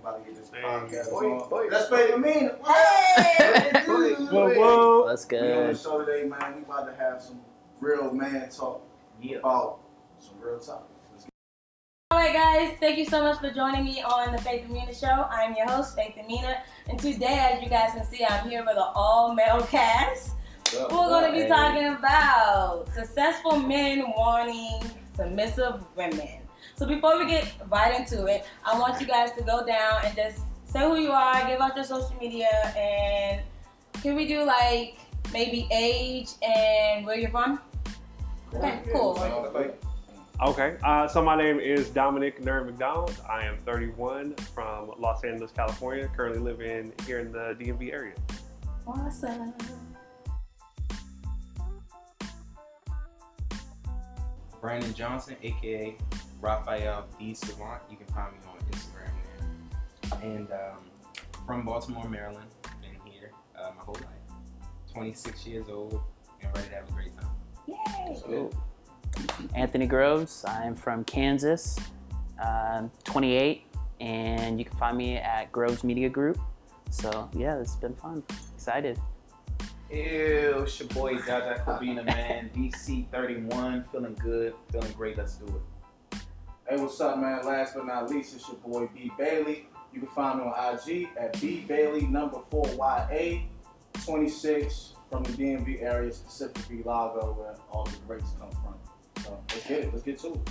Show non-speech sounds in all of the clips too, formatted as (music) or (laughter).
about to get this Hey. podcast Boy, on. boy. Let's pay the mean. Hey! Whoa, whoa. That's We on the show today, man. We about to have some real man talk Yeah. about some real topics. Alright guys, thank you so much for joining me on the Faith Amina Show. I'm your host, Faith Amina, and today, as you guys can see, I'm here with an all-male cast. We're going to be talking about successful men wanting submissive women. So before we get right into it, I want you guys to go down and just say who you are, give out your social media, and can we do like maybe age and where you're from? Okay, cool. Okay, uh, so my name is Dominic Nerd McDonald. I am 31 from Los Angeles, California. Currently living here in the DMV area. Awesome. Brandon Johnson, aka Rafael D Savant. You can find me on Instagram there. And um, from Baltimore, Maryland. Been here uh, my whole life. 26 years old and ready to have a great time. Yay. Cool. Anthony Groves. I'm from Kansas. Um, 28, and you can find me at Groves Media Group. So yeah, it's been fun. Excited. Ew, it's your boy Jaja Kobina, man. (laughs) DC 31, feeling good, feeling great. Let's do it. Hey, what's up, man? Last but not least, it's your boy B Bailey. You can find me on IG at B Bailey number four YA 26 from the DMV area, specifically Largo, where all the greats come from. So let's get it. Let's get to it.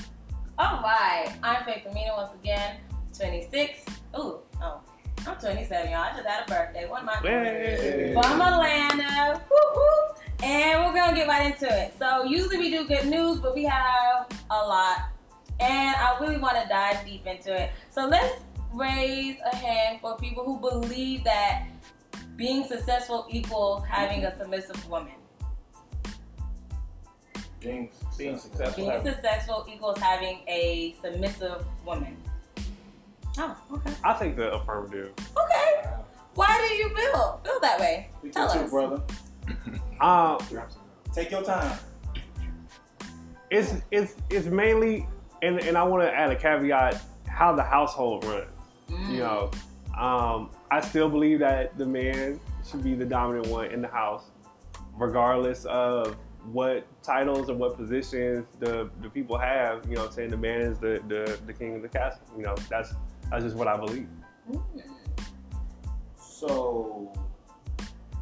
All right, I'm Faith Amina once again, 26. Ooh, oh, I'm 27, y'all. I just had a birthday. What am I doing? Hey. From Atlanta. Woo-hoo. And we're going to get right into it. So, usually we do good news, but we have a lot. And I really want to dive deep into it. So, let's raise a hand for people who believe that being successful equals having a submissive woman. Being, Being successful. Being successful equals having a submissive woman. Oh, okay. I think the affirmative. Okay. Why do you feel feel that way? Speak Tell to you, us. brother. (laughs) Uh, Take your time. it's it's it's mainly, and and I want to add a caveat: how the household runs. Mm. You know, um, I still believe that the man should be the dominant one in the house, regardless of what titles or what positions the, the people have. You know, I'm saying the man is the, the the king of the castle. You know, that's that's just what I believe. Mm. So,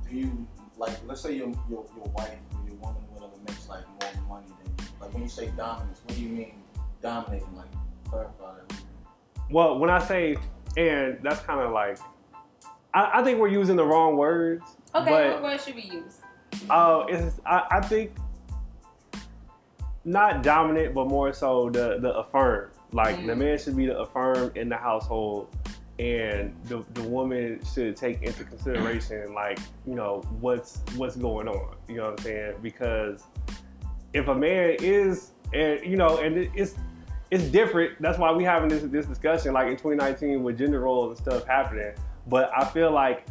do you like? Let's say your your your wife or your woman, whatever, makes like more money than you. Like when you say dominance, what do you mean dominating? Like clarify that. Well, when I say and, that's kind of like. I, I think we're using the wrong words. Okay, but, what word should we use? Oh, it's I, I think not dominant, but more so the the affirm. Like the Mm. man should be the affirm in the household, and the the woman should take into consideration like you know what's what's going on. You know what I'm saying? Because if a man is and you know and it- it's it's different. That's why we having this this discussion like in 2019 with gender roles and stuff happening. But I feel like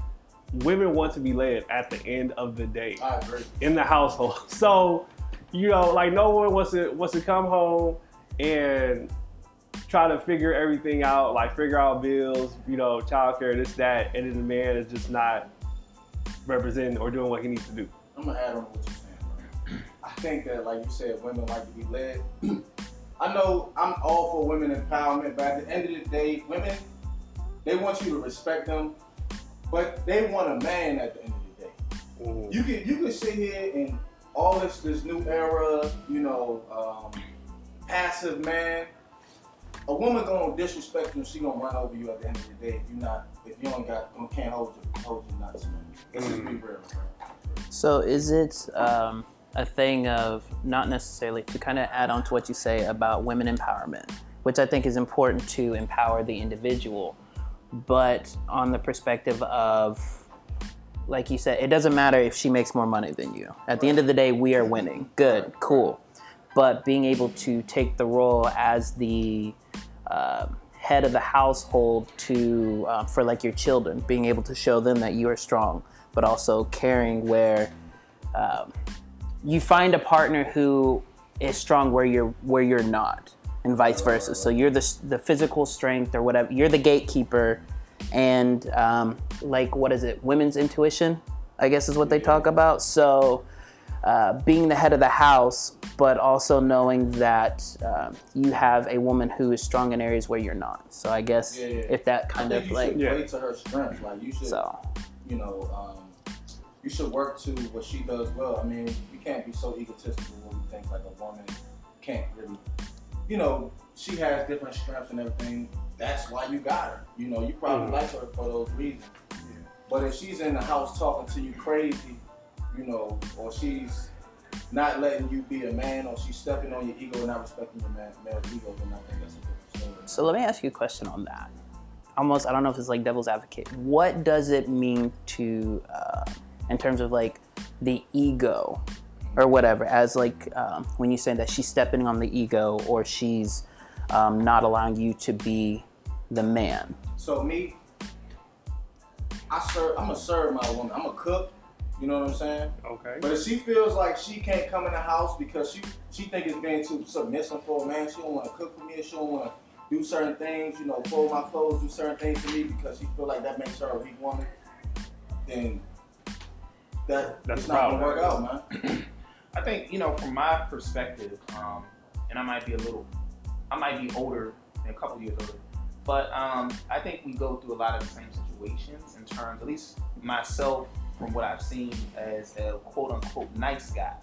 women want to be led at the end of the day I agree. in the household. (laughs) So, you know, like no one wants to wants to come home and try to figure everything out, like figure out bills, you know, childcare, this, that, and then the man is just not representing or doing what he needs to do. I'm gonna add on what you're saying, bro. I think that, like you said, women like to be led. (clears throat) I know I'm all for women empowerment, but at the end of the day, women they want you to respect them, but they want a man at the end of the day. You can you can sit here and all this this new era, you know, um, passive man. A woman gonna disrespect you, and she gonna run over you at the end of the day if you not if you don't got can't hold your hold your nuts. Man. Let's just be real, bro. So is it um, a thing of not necessarily to kind of add on to what you say about women empowerment, which I think is important to empower the individual, but on the perspective of like you said, it doesn't matter if she makes more money than you. At the end of the day, we are winning. Good, cool. But being able to take the role as the uh, head of the household to uh, for like your children, being able to show them that you are strong, but also caring where um, you find a partner who is strong where you're where you're not, and vice versa. So you're the the physical strength or whatever. You're the gatekeeper, and um, like what is it? Women's intuition, I guess is what they talk about. So. Uh, being the head of the house, but also knowing that uh, you have a woman who is strong in areas where you're not. So I guess Yeah, yeah. if that kind of like play to her strengths. Like you should, so you know, um, you should work to what she does well. I mean, you can't be so egotistical when you think like a woman can't really, you know, she has different strengths and everything. That's why you got her. You know, you probably Mhm. like her for those reasons. But if she's in the house talking to you crazy, you know, or she's not letting you be a man, or she's stepping on your ego and not respecting your man, male ego, then I think that's a different story. So let me ask you a question on that. Almost, I don't know if it's like devil's advocate. What does it mean to, uh, in terms of like the ego or whatever, as like um, when you say that she's stepping on the ego or she's um, not allowing you to be the man? So me, I serve. I'm gonna serve my woman. I'm a cook. You know what I'm saying? Okay. But if she feels like she can't come in the house because she she think it's being too submissive for a man, she don't want to cook for me, or she don't want to do certain things, you know, fold my clothes, do certain things for me because she feel like that makes her a weak woman, then that That's it's not gonna work out, man. (clears throat) I think you know, from my perspective, um, and I might be a little, I might be older, than a couple years older, but um, I think we go through a lot of the same situations in terms, at least myself, from what I've seen as a quote unquote nice guy.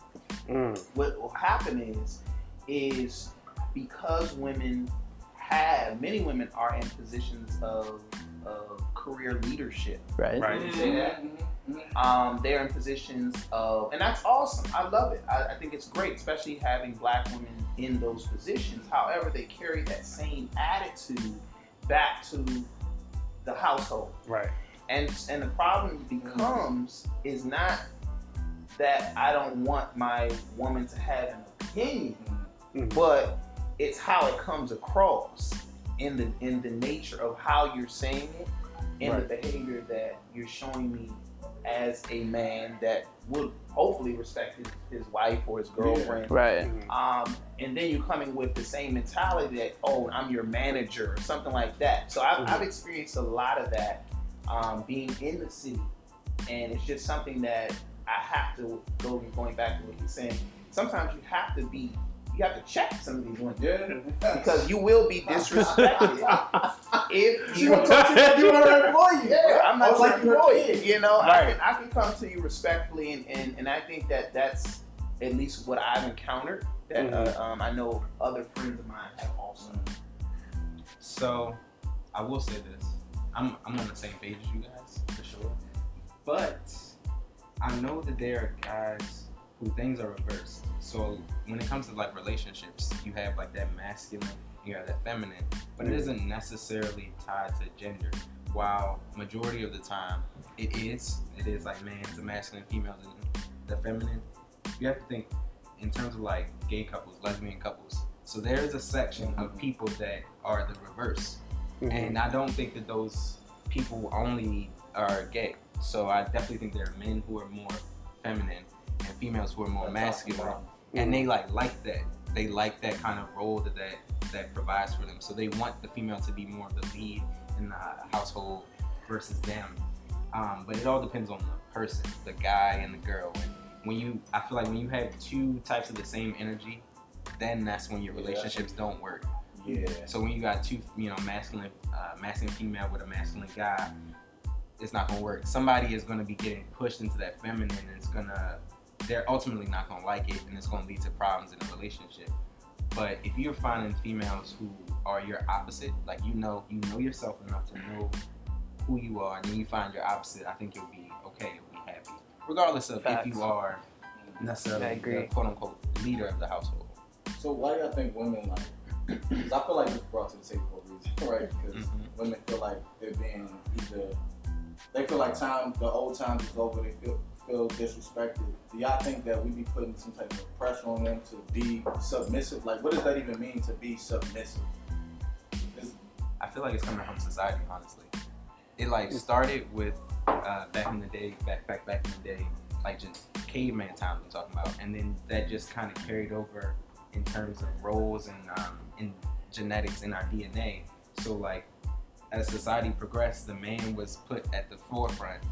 Mm. What will happen is, is because women have, many women are in positions of, of career leadership. Right? Right. Would you say that? Um, they're in positions of, and that's awesome. I love it. I, I think it's great, especially having black women in those positions. However, they carry that same attitude back to the household, Right. and and the problem becomes is not that I don't want my woman to have an opinion, Mhm. but it's how it comes across in the in the nature of how you're saying it, in the behavior that you're showing me as a man that would hopefully respect his, his wife or his girlfriend. Right. Mhm. Um, and then you're coming with the same mentality that oh I'm your manager or something like that. So I've, Mhm. I've experienced a lot of that um, being in the city, and it's just something that I have to go going back to what you're saying. Sometimes you have to be you have to check some of these women Yeah. because you will be disrespected (laughs) if She you. gonna talk to you you want her (laughs) employee. Yeah, I'm not was like like you you know were kid. You know, I, can, I can come to you respectfully, and, and, and I think that that's at least what I've encountered. That Mhm. uh, um, I know other friends of mine have also. So, I will say this: I'm I'm on the same page as you guys for sure, but I know that there are guys who things are reversed. So when it comes to like relationships, you have like that masculine, you have that feminine, but it isn't necessarily tied to gender. While majority of the time it is, it is like man to masculine, females, to the feminine. You have to think in terms of like gay couples, lesbian couples. So there is a section of people that are the reverse, Mhm. and I don't think that those people only are gay. So I definitely think there are men who are more feminine and females who are more masculine, and they like like that. They like that kind of role that that, that provides for them. So they want the female to be more of the lead in the household versus them. Um, but it all depends on the person, the guy and the girl. And when you, I feel like when you have two types of the same energy, then that's when your Yeah. relationships don't work. Yeah. So when you got two, you know, masculine, uh, masculine female with a masculine guy, it's not gonna work. Somebody is gonna be getting pushed into that feminine, and it's gonna, they're ultimately not gonna like it, and it's gonna lead to problems in a relationship. But if you're finding females who are your opposite, like you know, you know yourself enough to know who you are, and then you find your opposite, I think you'll be okay, you'll be happy, regardless of Facts. if you are necessarily I agree. the quote unquote leader of the household. So why do y'all think women like? (clears throat) Because I feel like it's brought to the table for a reason, (laughs) right? Because Mhm. women feel like they're being either they feel like time the old times is over. They feel feel disrespected. Do y'all think that we be putting some type of pressure on them to be submissive? Like, what does that even mean to be submissive? Is- I feel like it's coming from society, honestly. It like started with uh, back in the day, back back back in the day, like just caveman times I'm talking about, and then that just kind of carried over in terms of roles and um, in genetics in our DNA. So like as society progressed, the man was put at the forefront,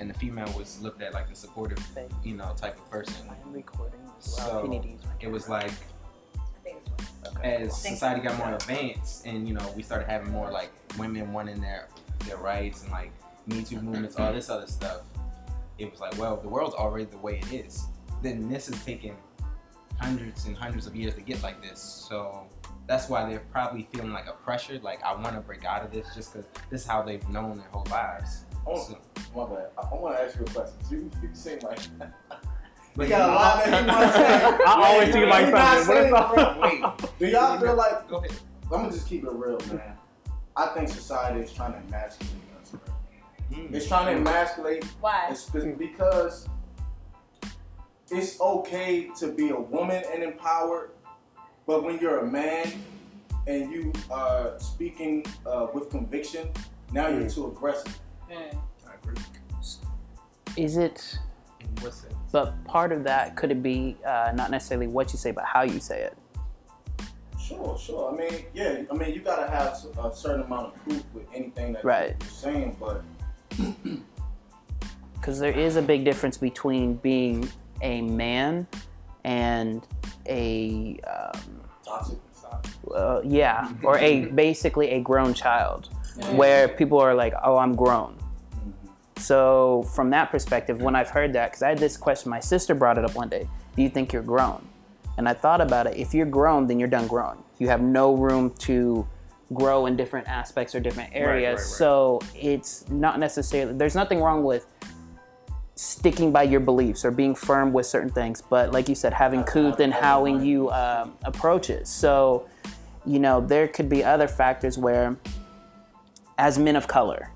and the female was looked at like the supportive, you know, type of person. I am recording. So, if need to It was like I think it's one. Okay. as society got more advanced and you know we started having more like women wanting their their rights and like me too movements all this other stuff it was like well the world's already the way it is then this is taking hundreds and hundreds of years to get like this so that's why they're probably feeling like a pressure like i want to break out of this just because this is how they've known their whole lives So- my bad. I, I want to ask you a question. You, you seem like but you got a lot that (laughs) you want to say. I always seem like You're something. What is saying up? it, bro. Wait, do y'all feel like go ahead I'm gonna just keep it real, man? I think society is trying to emasculate us. Mm. It's trying to emasculate Why? It's because it's okay to be a woman and empowered, but when you're a man and you are speaking uh, with conviction, now you're Mm. too aggressive. Mm. I agree Is it? What sense? But part of that could it be uh, not necessarily what you say, but how you say it. Sure, sure. I mean, yeah. I mean, you gotta have a certain amount of proof with anything that Right. you're saying, but (clears throat) because there is a big difference between being a man and a um, toxic. Uh, yeah or a basically a grown child Mm. where people are like oh i'm grown. So from that perspective when i've heard that because i had this question my sister brought it up one day do you think you're grown? And i thought about it if you're grown then you're done growing. You have no room to grow in different aspects or different areas right, right. so it's not necessarily there's nothing wrong with sticking by your beliefs or being firm with certain things but like you said having couth and how you um, approach it so you know there could be other factors where as men of color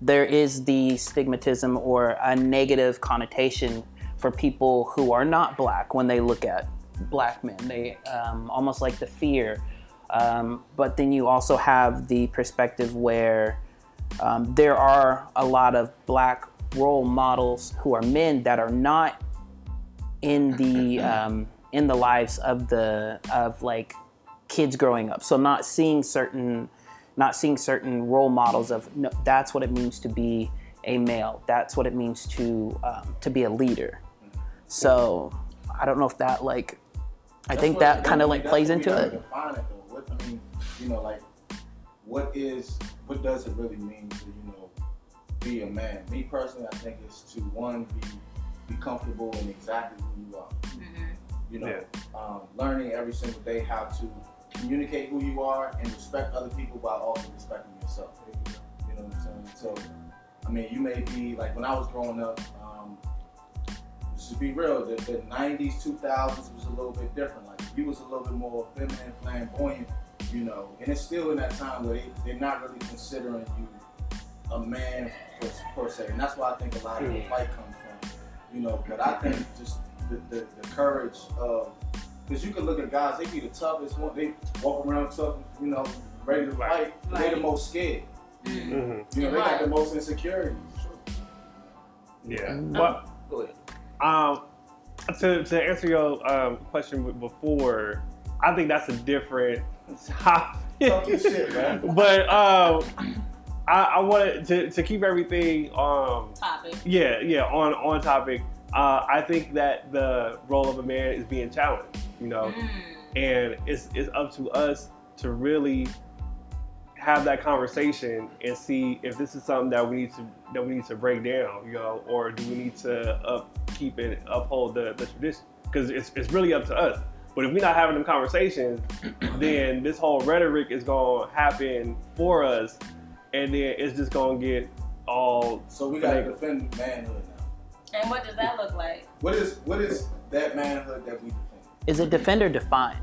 there is the stigmatism or a negative connotation for people who are not black when they look at black men. They um, almost like the fear. Um, but then you also have the perspective where um, there are a lot of black role models who are men that are not in the (clears throat) um, in the lives of the of like kids growing up. So not seeing certain not seeing certain role models of no, that's what it means to be a male. That's what it means to um, to be a leader. So I don't know if that like I That's think that kind of like plays into it. Define it though. What I mean, you know, like what is what does it really mean to you know be a man? Me personally, I think it's to one be be comfortable in exactly who you are. Mhm. You know, Yeah. um, learning every single day how to communicate who you are and respect other people while also respecting yourself. You know what I'm saying? So, I mean, you may be like when I was growing up. Um, to be real, the, the 90s, 2000s was a little bit different. Like you was a little bit more feminine, flamboyant, you know. And it's still in that time where they, they're not really considering you a man per, per se. And that's why I think a lot of the fight comes from, you know. But I think just the, the, the courage of, because you can look at guys, they be the toughest one. They walk around tough, you know, ready to fight. but They the most scared. Mm. hmm You know, they got the most insecurities. Yeah. Um, But um, to to answer your um, question before, I think that's a different topic. Talk your shit, man. (laughs) but um, I, I wanted to, to keep everything um, Topic. yeah yeah on on topic. Uh, I think that the role of a man is being challenged. You know, Mm. and it's it's up to us to really have that conversation and see if this is something that we need to that we need to break down, you know, or do we need to up keep it uphold the, the tradition? Because it's it's really up to us. But if we're not having them conversations, (clears throat) then this whole rhetoric is gonna happen for us, and then it's just gonna get all So we gotta defend manhood now. And what does that look like? What is what is that manhood that we defend? Is it defender defined?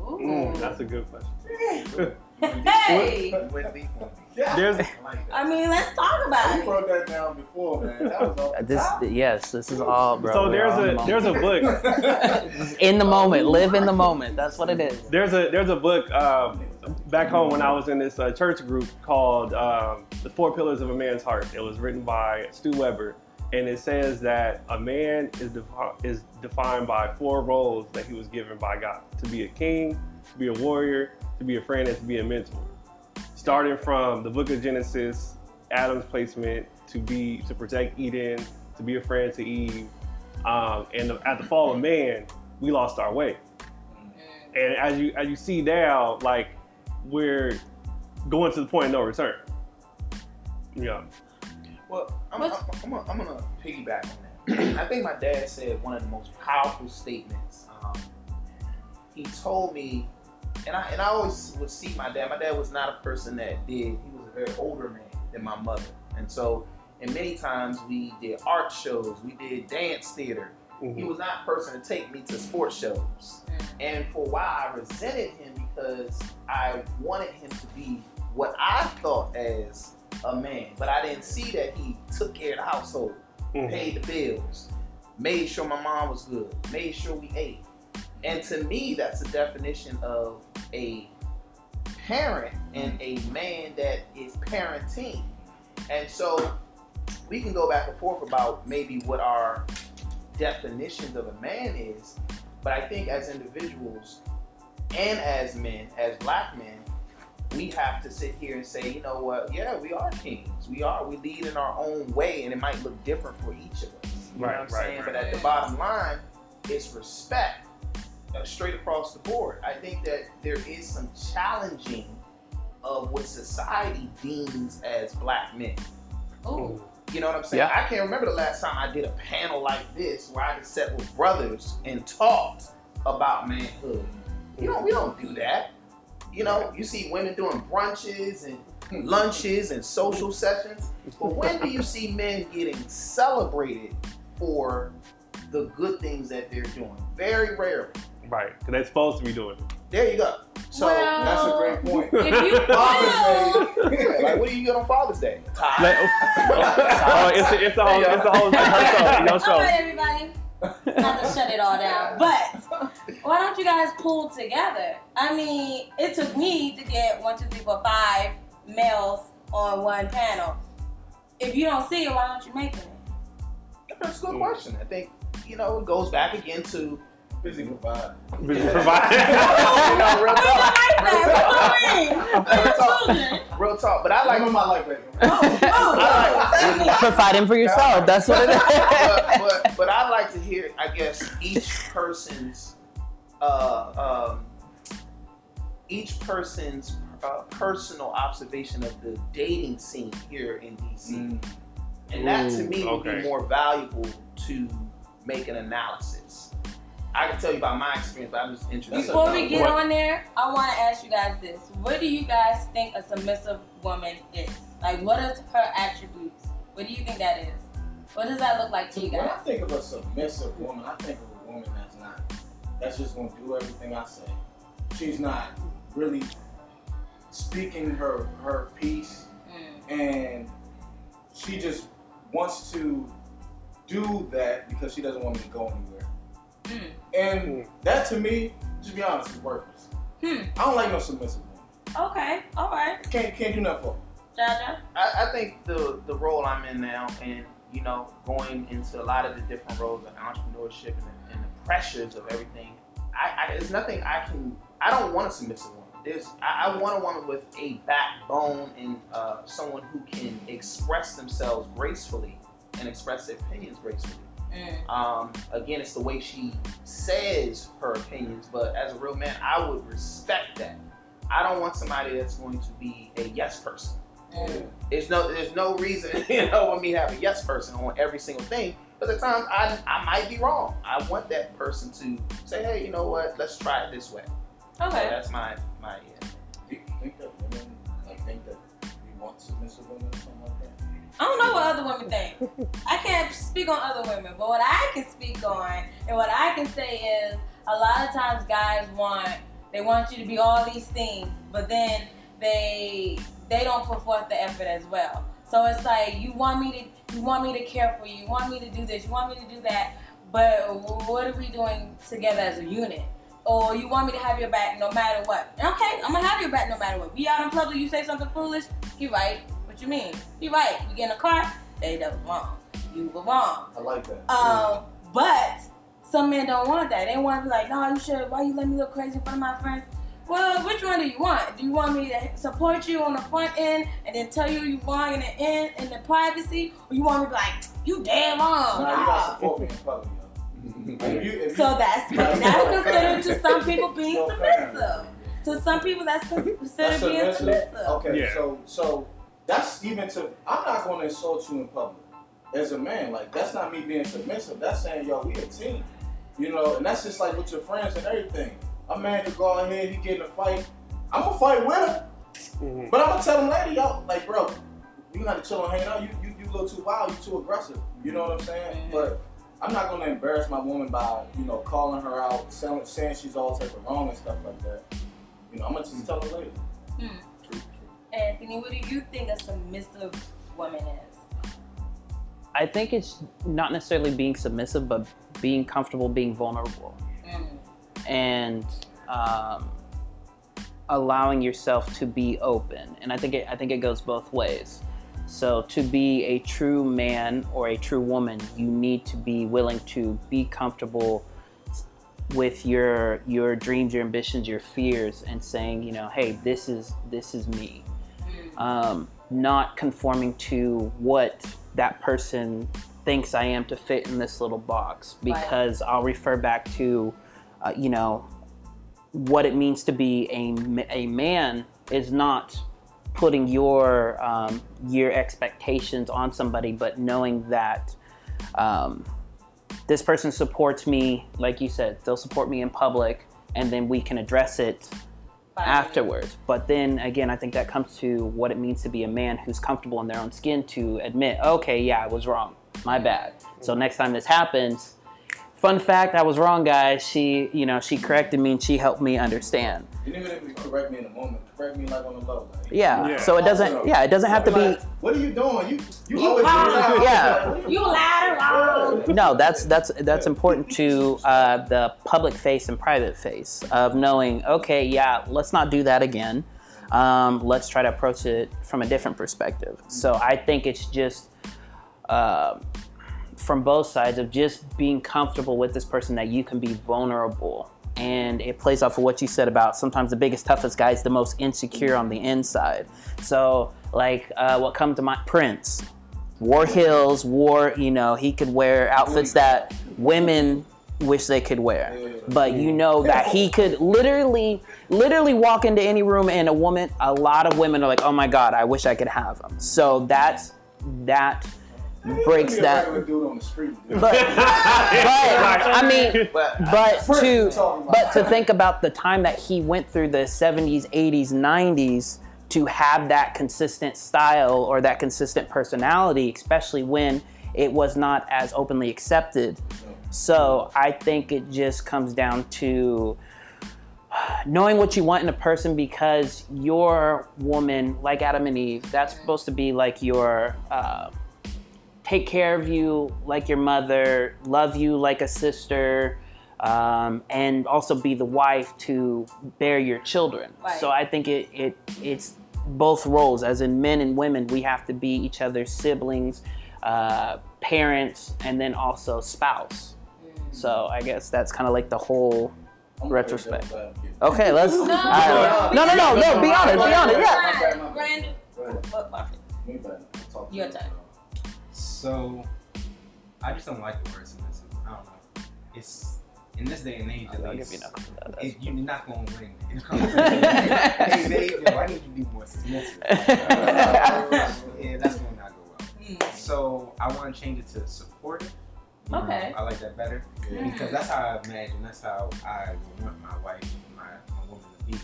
Ooh. Mm, that's a good question. hey. Wouldn't be for me. Yeah. There's I like that. I mean, let's talk about You it. broke that down before, man. That was off the This yes, this is all bro. so there's a the there's a book (laughs) in the moment, live in the moment. That's what it is. There's a there's a book um, back home when I was in this uh, church group called um, "The Four Pillars of a Man's Heart." It was written by Stu Weber, and it says that a man is defi- is defined by four roles that he was given by God: to be a king, to be a warrior, to be a friend, and to be a mentor. starting from the Book of Genesis, Adam's placement to be to protect Eden, to be a friend to Eve, um, and the, at the fall of man, we lost our way. And as you as you see now, like we're going to the point of no return. Yeah. Well, I'm, I'm, I'm, gonna, I'm gonna piggyback on that. I think my dad said one of the most powerful statements. Um, he told me, and I and I always would see my dad. My dad was not a person that did. He was a very older man than my mother, and so and many times we did art shows, we did dance theater. He Mhm. was not a person to take me to sports shows. And for a while, I resented him because I wanted him to be what I thought as a man, but I didn't see that he took care of the household, Mhm. paid the bills, made sure my mom was good, made sure we ate. And to me, that's the definition of a parent and a man that is parenting. And so we can go back and forth about maybe what our definitions of a man is, but I think as individuals and as men, as black men, we have to sit here and say, you know what, yeah, we are kings. We are, we lead in our own way, and it might look different for each of us. You know what I'm right, saying? right. But at the bottom line, it's respect uh, straight across the board. I think that there is some challenging of what society deems as black men. Ooh. You know what I'm saying? Yeah. I can't remember the last time I did a panel like this where I just sat with brothers and talked about manhood. You don't, we don't do that. You know, you see women doing brunches and lunches and social sessions. But when do you see men getting celebrated for the good things that they're doing? Very rarely. Right. Because they're supposed to be doing it. There you go. So Well- That's a great point. If you (laughs) Father's feel, (laughs) yeah, like what do you get on Father's Day? Tie. Like, oh, oh it's a, it's a whole, it's a whole, (laughs) like her show, your all show. right, everybody. Not to shut it all down, but why don't you guys pull together? I mean, it took me to get one, two, three, four, five males on one panel. If you don't see it, why don't you make it? That's a good question. I think, you know, it goes back again to Busy provide. Busy providing. (laughs) you know, real I talk. like that. What do you mean? Real talk. But I Like like my life, baby. Oh, oh, thank you. Providing for yourself. That's what it (laughs) is. but, but, but I like to hear, I guess, each person's, uh, um, each person's uh, personal observation of the dating scene here in DC, Mm. and that to Ooh, me would be more valuable to make an analysis. I can tell you about my experience, but I'm just interested. Before we get What? on there, I want to ask you guys this: What do you guys think a submissive woman is? Like, what are her attributes? What do you think that is? What does that look like to you guys? When I think of a submissive woman, I think of a woman that's not, that's just gonna do everything I say. She's not really speaking her her piece, Mm. and she just wants to do that because she doesn't want me to go anywhere. Mm. And that to me, just be honest, is worthless. Hmm. I don't like no submissive woman. Okay. All right. Can't can't do nothing for. her. Jaja. I, I think the the role I'm in now, and you know, going into a lot of the different roles of entrepreneurship and the, and the pressures of everything, I, I there's nothing I can. I don't want a submissive woman. There's I, I want a woman with a backbone and uh, someone who can express themselves gracefully and express their opinions gracefully. Mm. Um, again, it's the way she says her opinions, but as a real man, I would respect that. I don't want somebody that's going to be a yes person. Mm. There's no there's no reason, (laughs) you know, when me have a yes person on every single thing. But at times I I might be wrong. I want that person to say, hey, you know what, let's try it this way. So Okay. that's my my yeah. Do you think that women like think that we want submissive women or something like that? I don't know what other women think. I can't speak on other women, but what I can speak on and what I can say is a lot of times guys want they want you to be all these things, but then they they don't put forth the effort as well. So it's like you want me to you want me to care for you, you want me to do this, you want me to do that, but what are we doing together as a unit? Or you want me to have your back no matter what? Okay, I'm gonna have your back no matter what. We out in public, you say something foolish, he right. What you mean? He right. We get in a car, they done wrong. You were wrong. I like that. Um, but some men don't want that. They want to be like, no, you should. Why you let me look crazy in front of my friends? Well, which one do you want? Do you want me to support you on the front end and then tell you you wrong in the end in the privacy, or you want me to be like, you damn wrong? Nah, you gotta support me in public, if you- if you- So that's that's considered to some people being Your submissive. To some people, that's considered That's being submissive. submissive. Okay, Yeah. so so that's even to I'm not gonna insult you in public as a man. Like that's not me being submissive. That's saying yo, we a team. You know, and that's just like with your friends and everything. A man could go out here, he get in a fight. I'm gonna fight with him, Mhm. but I'm gonna tell him later, y'all, like bro, you gotta chill and hang out. You you you a little too wild, you too aggressive. You know what I'm saying? Mhm. But I'm not gonna embarrass my woman by, you know, calling her out, saying, saying she's all type of wrong and stuff like that. You know, I'm gonna just tell her later. Hmm. True, true. Anthony, what do you think a submissive woman is? I think it's not necessarily being submissive, but being comfortable being vulnerable. And um, allowing yourself to be open. And I think it, I think it goes both ways. So to be a true man or a true woman, you need to be willing to be comfortable with your your dreams, your ambitions, your fears, and saying, you know, hey, this is this is me um, not conforming to what that person thinks I am to fit in this little box Right. because I'll refer back to, uh, you know, what it means to be a, a man is not putting your um, your expectations on somebody, but knowing that um, this person supports me, like you said, they'll support me in public, and then we can address it afterwards. But then again, I think that comes to what it means to be a man who's comfortable in their own skin to admit, okay, yeah, I was wrong. My bad. So next time this happens, fun fact, I was wrong, guys. She, you know, she corrected me and she helped me understand. And even if you correct me in a moment, correct me like on the low. Like, Yeah. Yeah. So it doesn't. Yeah, it doesn't have to be. Like, what are you doing? You you, You always do wrong. Yeah. You lied wrong. No, that's that's that's important to uh, the public face and private face of knowing. Okay, yeah, let's not do that again. Um, let's try to approach it from a different perspective. So I think it's just um from both sides of just being comfortable with this person that you can be vulnerable. And it plays off of what you said about sometimes the biggest, toughest guy is the most insecure on the inside. So, like, uh, what comes to mind? Prince wore heels, wore, you know, he could wear outfits that women wish they could wear. But you know that he could literally, literally walk into any room and a woman, a lot of women are like, oh my God, I wish I could have him. So that's, that breaks Be a that. dude on the street. But, (laughs) but I mean, But but to is talking about- but to think about the time that he went through the 70s 80s 90s to have that consistent style or that consistent personality especially when it was not as openly accepted so i think it just comes down to knowing what you want in a person because your woman like adam and eve that's supposed to be like your uh, take care of you like your mother, love you like a sister, um, and also be the wife to bear your children. Right. So I think it, it it's both roles, as in men and women, we have to be each other's siblings, uh, parents, and then also spouse. So I guess that's kind of like the whole. I'm gonna retrospect. play devil's advocate. Okay, let's. No, all right. no, no, no, no. Be honest. Be honest. Yeah. Brandon, Go ahead. what, what, Me bad. Talk to Your me. Turn. So, I just don't like the word submissive. I don't know. It's in this day and age, at I'll least, give you that. it, you're not going to win. in a conversation. hey, babe, yo, I need you to be more submissive. yeah, that's going to not go well. Mm. So, I want to change it to supportive. Um, Okay. I like that better Yeah. because that's how I imagine. That's how I want my wife, my, my woman to be.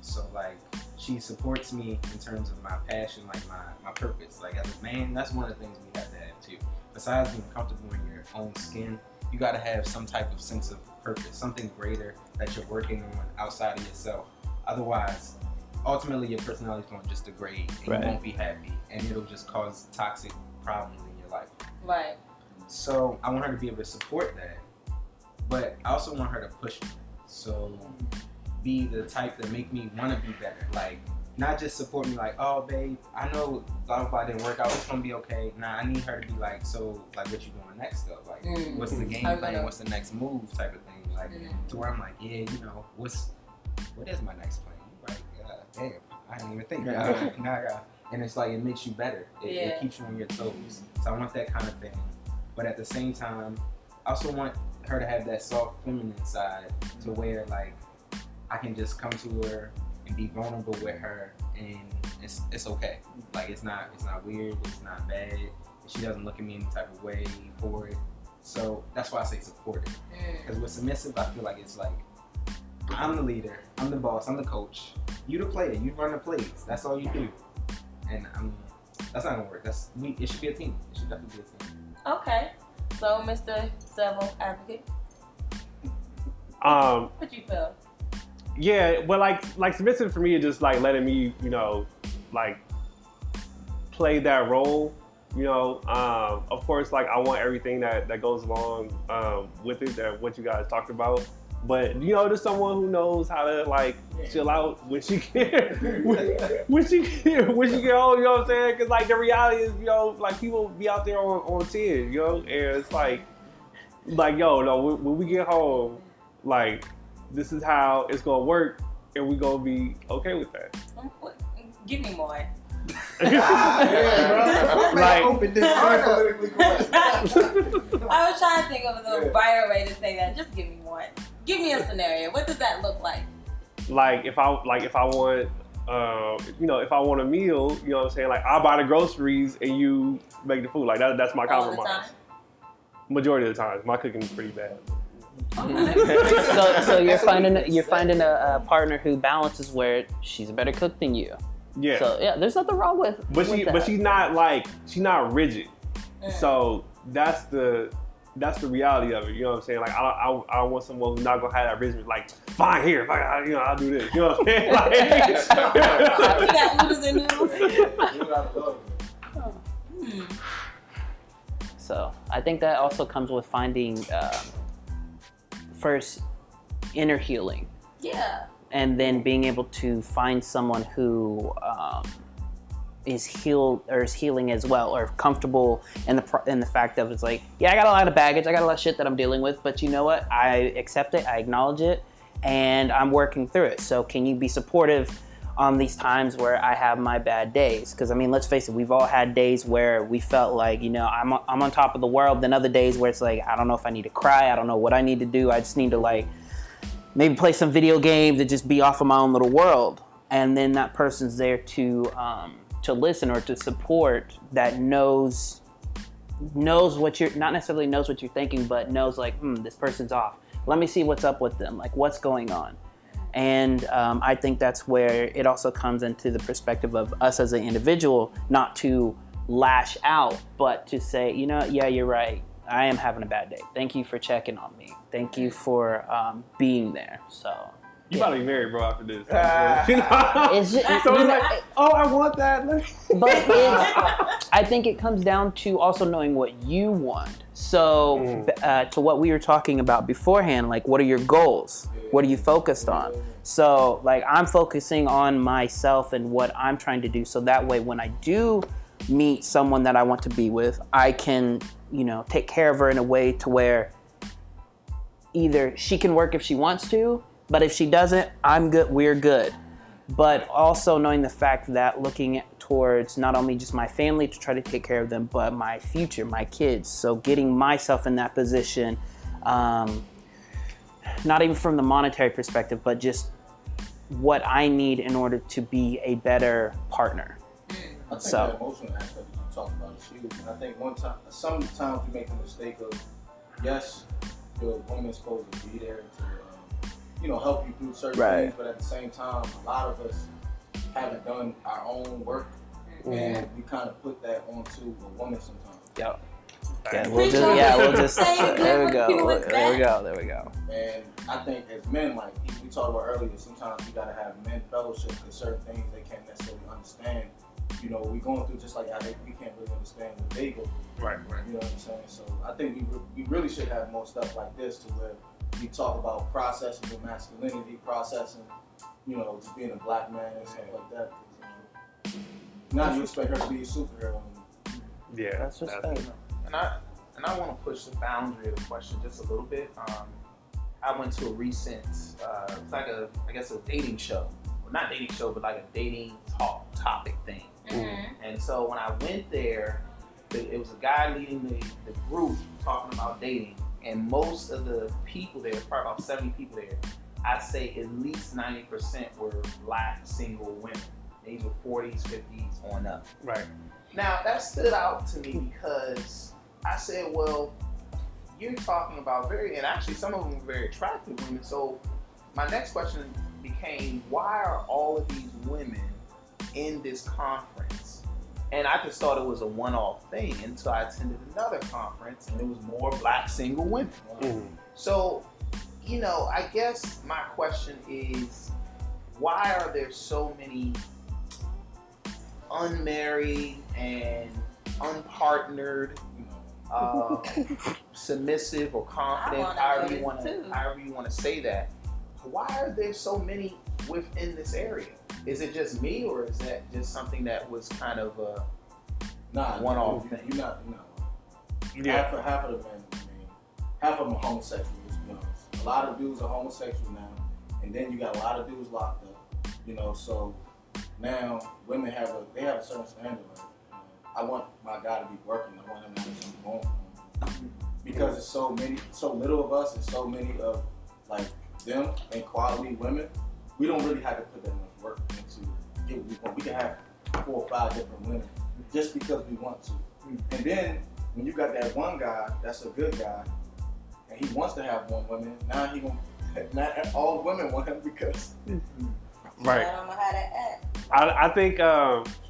So like she supports me in terms of my passion, like my, my purpose. Like as a man, that's one of the things we have to have too. Besides being comfortable in your own skin, you got to have some type of sense of purpose, something greater that you're working on outside of yourself. Otherwise, ultimately your personality is going to just degrade and Right. you won't be happy, and it'll just cause toxic problems in your life. Right. So I want her to be able to support that, but I also want her to push me. So be the type that make me want to be better. Like not just support me like, oh babe, I know blah blah didn't work out. It's gonna be okay. Nah, I need her to be like, so like what you doing next though? Like Mm. what's the game plan? What's the next move type of thing? Like Mm. to where I'm like, yeah, you know, what's what is my next plan? Right? Uh, damn, I didn't even think. Uh, now I got, and it's like it makes you better. It, Yeah. it keeps you on your toes. So I want that kind of thing. But at the same time, I also want her to have that soft feminine side to where like I can just come to her and be vulnerable with her and it's it's okay. Like it's not it's not weird, it's not bad. She doesn't look at me any type of way for it. So that's why I say supportive. Mm. Because with submissive, I feel like it's like I'm the leader, I'm the boss, I'm the coach. You the player, you run the plays. That's all you do. And I'm that's not gonna work. That's we. It should be a team. It should definitely be a team. Okay. So, Mr. Civil Advocate, Um, what you feel? Yeah, but like like submissive for me is just like letting me, you know, like play that role. You know, um, of course, like I want everything that that goes along um, with it, that what you guys talked about. But you know, there's someone who knows how to like chill out when she (laughs) can, when, when she can, when she get home. You know what I'm saying? Because like the reality is, you know, like people be out there on on ten, you know, and it's like, like yo, no, when, when we get home, like this is how it's gonna work, and we gonna be okay with that. Give me more. yeah. Like- open this I'm up. politically correct. I was trying to think of the Yeah. brighter way to say that. Just give me one. Give me a scenario. What does that look like? like if I like if I want uh, you know if I want a meal, you know what I'm saying? Like I buy the groceries and you make the food. Like that, that's my All compromise. Majority of the time, my cooking is pretty bad. (laughs) so, so you're finding you're finding a, a partner who balances where she's a better cook than you. Yeah, So yeah, there's nothing wrong with. but she with that. but she's not like she's not rigid. Mm. So that's the that's the reality of it. You know what I'm saying? Like I I, I want someone who's not gonna have that rigid. Like fine here, if I, you know I'll do this. You know what I'm saying? (laughs) Like, (laughs) got oodles and noodles. You gotta love it. Hmm. So I think that also comes with finding um, first inner healing, Yeah. and then being able to find someone who um, is healed or is healing as well, or comfortable in the in the fact of it's like, yeah, I got a lot of baggage, I got a lot of shit that I'm dealing with, but you know what? I accept it, I acknowledge it, and I'm working through it. So can you be supportive? On these times where I have my bad days. Because I mean, let's face it, we've all had days where we felt like, you know, I'm, I'm on top of the world. Then other days where it's like, I don't know if I need to cry. I don't know what I need to do. I just need to like maybe play some video game to just be off of my own little world. And then that person's there to um, to listen or to support that knows knows what you're not necessarily knows what you're thinking, but knows like, hmm, this person's off. Let me see what's up with them. Like, what's going on. And um, I think that's where it also comes into the perspective of us as an individual, not to lash out, but to say, you know, yeah, you're right. I am having a bad day. Thank you for checking on me. Thank you for um, being there. So you about to be married, bro, after this. (laughs) (laughs) it's just, so you it's know, like, oh, I want that. (laughs) But it's, I think it comes down to also knowing what you want. So, Mm. uh, to what we were talking about beforehand, like what are your goals? What are you focused on? So, like I'm focusing on myself and what I'm trying to do. So that way, when I do meet someone that I want to be with, I can, you know, take care of her in a way to where either she can work if she wants to, but if she doesn't, I'm good. We're good but also knowing the fact that looking towards not only just my family to try to take care of them, but my future, my kids. So getting myself in that position, um, not even from the monetary perspective, but just what I need in order to be a better partner. I think So- the emotional aspect that you talked about is huge. And I think one time, sometimes we make the mistake of, yes, the woman's supposed to be there to, um, you know, help you through certain Right. things, but at the same time, a lot of us haven't done our own work, and we kind of put that onto a woman sometimes. Yeah, we'll just, yeah, we'll just, there we go, there we go, there we go. And I think as men, like we talked about earlier, sometimes you gotta have men fellowship because certain things they can't necessarily understand. You know, we going through just like how they, we can't really understand what they go through. Right, right. You know what I'm saying? So I think we, re- we really should have more stuff like this to where we talk about processing your masculinity, processing, you know, just being a black man and stuff like that. you know, now you expect her to be a superhero. Yeah, That's what's that's- up. And I and I want to push the boundary of the question just a little bit. Um, I went to a recent, uh, it's like a, I guess a dating show. Well, not dating show, but like a dating talk topic thing. Mhm. And so when I went there, it was a guy leading the, the group talking about dating. And most of the people there, probably about 70 people there, I'd say at least 90% were black single women. Age of 40s, 50s on up. Right. Now that stood out to me because I said, well, you're talking about very, and actually some of them were very attractive women. So my next question became, why are all of these women in this conference? And I just thought it was a one-off thing until I attended another conference and it was more black single women. Mhm. So, you know, I guess my question is, why are there so many unmarried and unpartnered, uh, submissive or confident, however you want to, however you want to say that? Why are there so many within this area? Is it just me, or is that just something that was kind of a Nah, One-off you, thing. You're not, you know. Yeah. Half, of- half of the men, I mean, half of them are homosexual. Let's be honest. A lot of dudes are homosexual now, and then you got a lot of dudes locked up. You know, so now women have a they have a certain standard. Like, you know, I want my guy to be working. I want him to have something going for him. Because it's so many, so little of us, and so many of like them and quality women. We don't really have to put that much work into get what we want. We can have four or five different women just because we want to. And then when you got that one guy, that's a good guy, and he wants to have one woman. Now he gonna (laughs) not all women want him because Right. I don't know how that act. I, I think um, Short and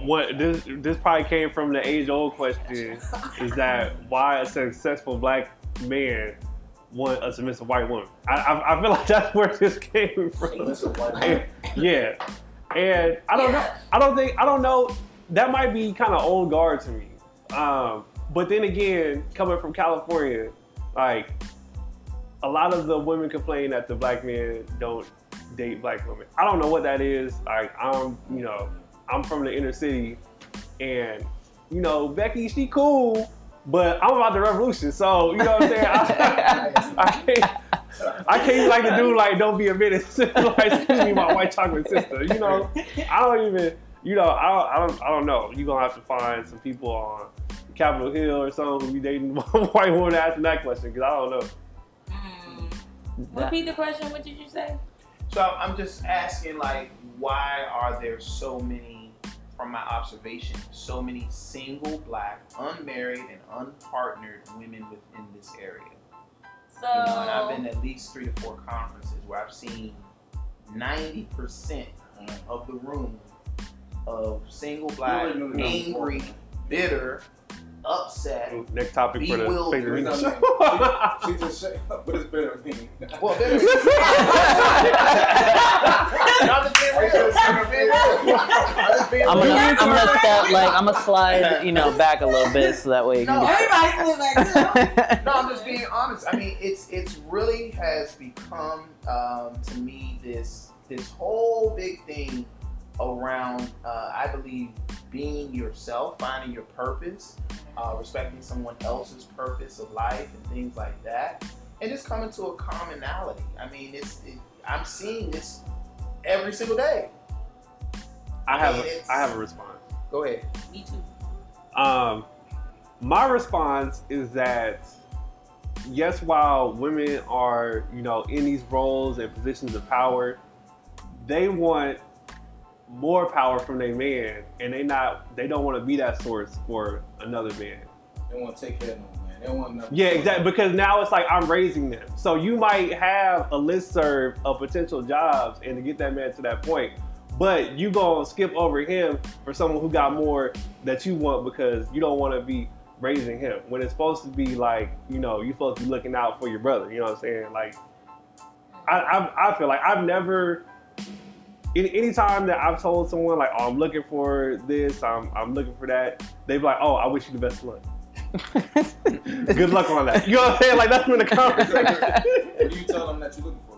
what this this probably came from the age old question is that why a successful black man want a submissive white woman? I, I, I feel like that's where this came from. Submissive white (laughs) woman. yeah, and I don't know. I don't think I don't know. That might be kind of old guard to me. Um, but then again, coming from California, like a lot of the women complain that the black men don't date black women. I don't know what that is. Like I'm, you know, I'm from the inner city, and you know Becky, she cool, but I'm about the revolution. So you know what I'm saying? I, (laughs) I can't. I can't like the dude like don't be a menace. (laughs) like excuse me, my white chocolate sister. You know, I don't even. You know, I don't, I don't. I don't know. You are gonna have to find some people on Capitol Hill or something who be dating (laughs) white woman asking that question because I don't know. Mm. Repeat the question. What did you say? So I'm just asking, like, why are there so many, from my observation, so many single black, unmarried, and unpartnered women within this area? So You know, and I've been at least three to four conferences where I've seen 90% of the room of single black, already knew the number angry, bitter, upset. Next topic for the Bewildered. Favorite What does show. that mean? She just said, (laughs) what does bitter mean? Well, bitter. No, I'm just being real. I'm just being real. I'm just being I'm real. gonna, I'm gonna step, like, I'm gonna slide, (laughs) you know, back a little bit so that way you No. can everybody feels like get. (laughs) No, I'm just being honest. I mean, it's it's really has become um, to me this this whole big thing around. Uh, I believe being yourself, finding your purpose, uh, respecting someone else's purpose of life, and things like that, and just coming to a commonality. I mean, it's it, I'm seeing this every single day. I have It's- a, I have a response. Go ahead. Me too. Um, my response is that yes, while women are you know in these roles and positions of power, they want more power from their man, and they not they don't want to be that source for another man. They want to take care of them, man. They don't want nothing. Yeah, exactly. Because now it's like I'm raising them. So you might have a list serve of potential jobs and to get that man to that point. But you gonna skip over him for someone who got more that you want because you don't want to be raising him. When it's supposed to be like, you know, you're supposed to be looking out for your brother. You know what I'm saying? Like, I I, I feel like I've never. Any anytime that I've told someone like, "Oh, I'm looking for this, I'm I'm looking for that," they be like, "Oh, I wish you the best luck." (laughs) Good luck on that. You know what I'm saying? Like that's been the conversation. What do you tell them that you're looking for?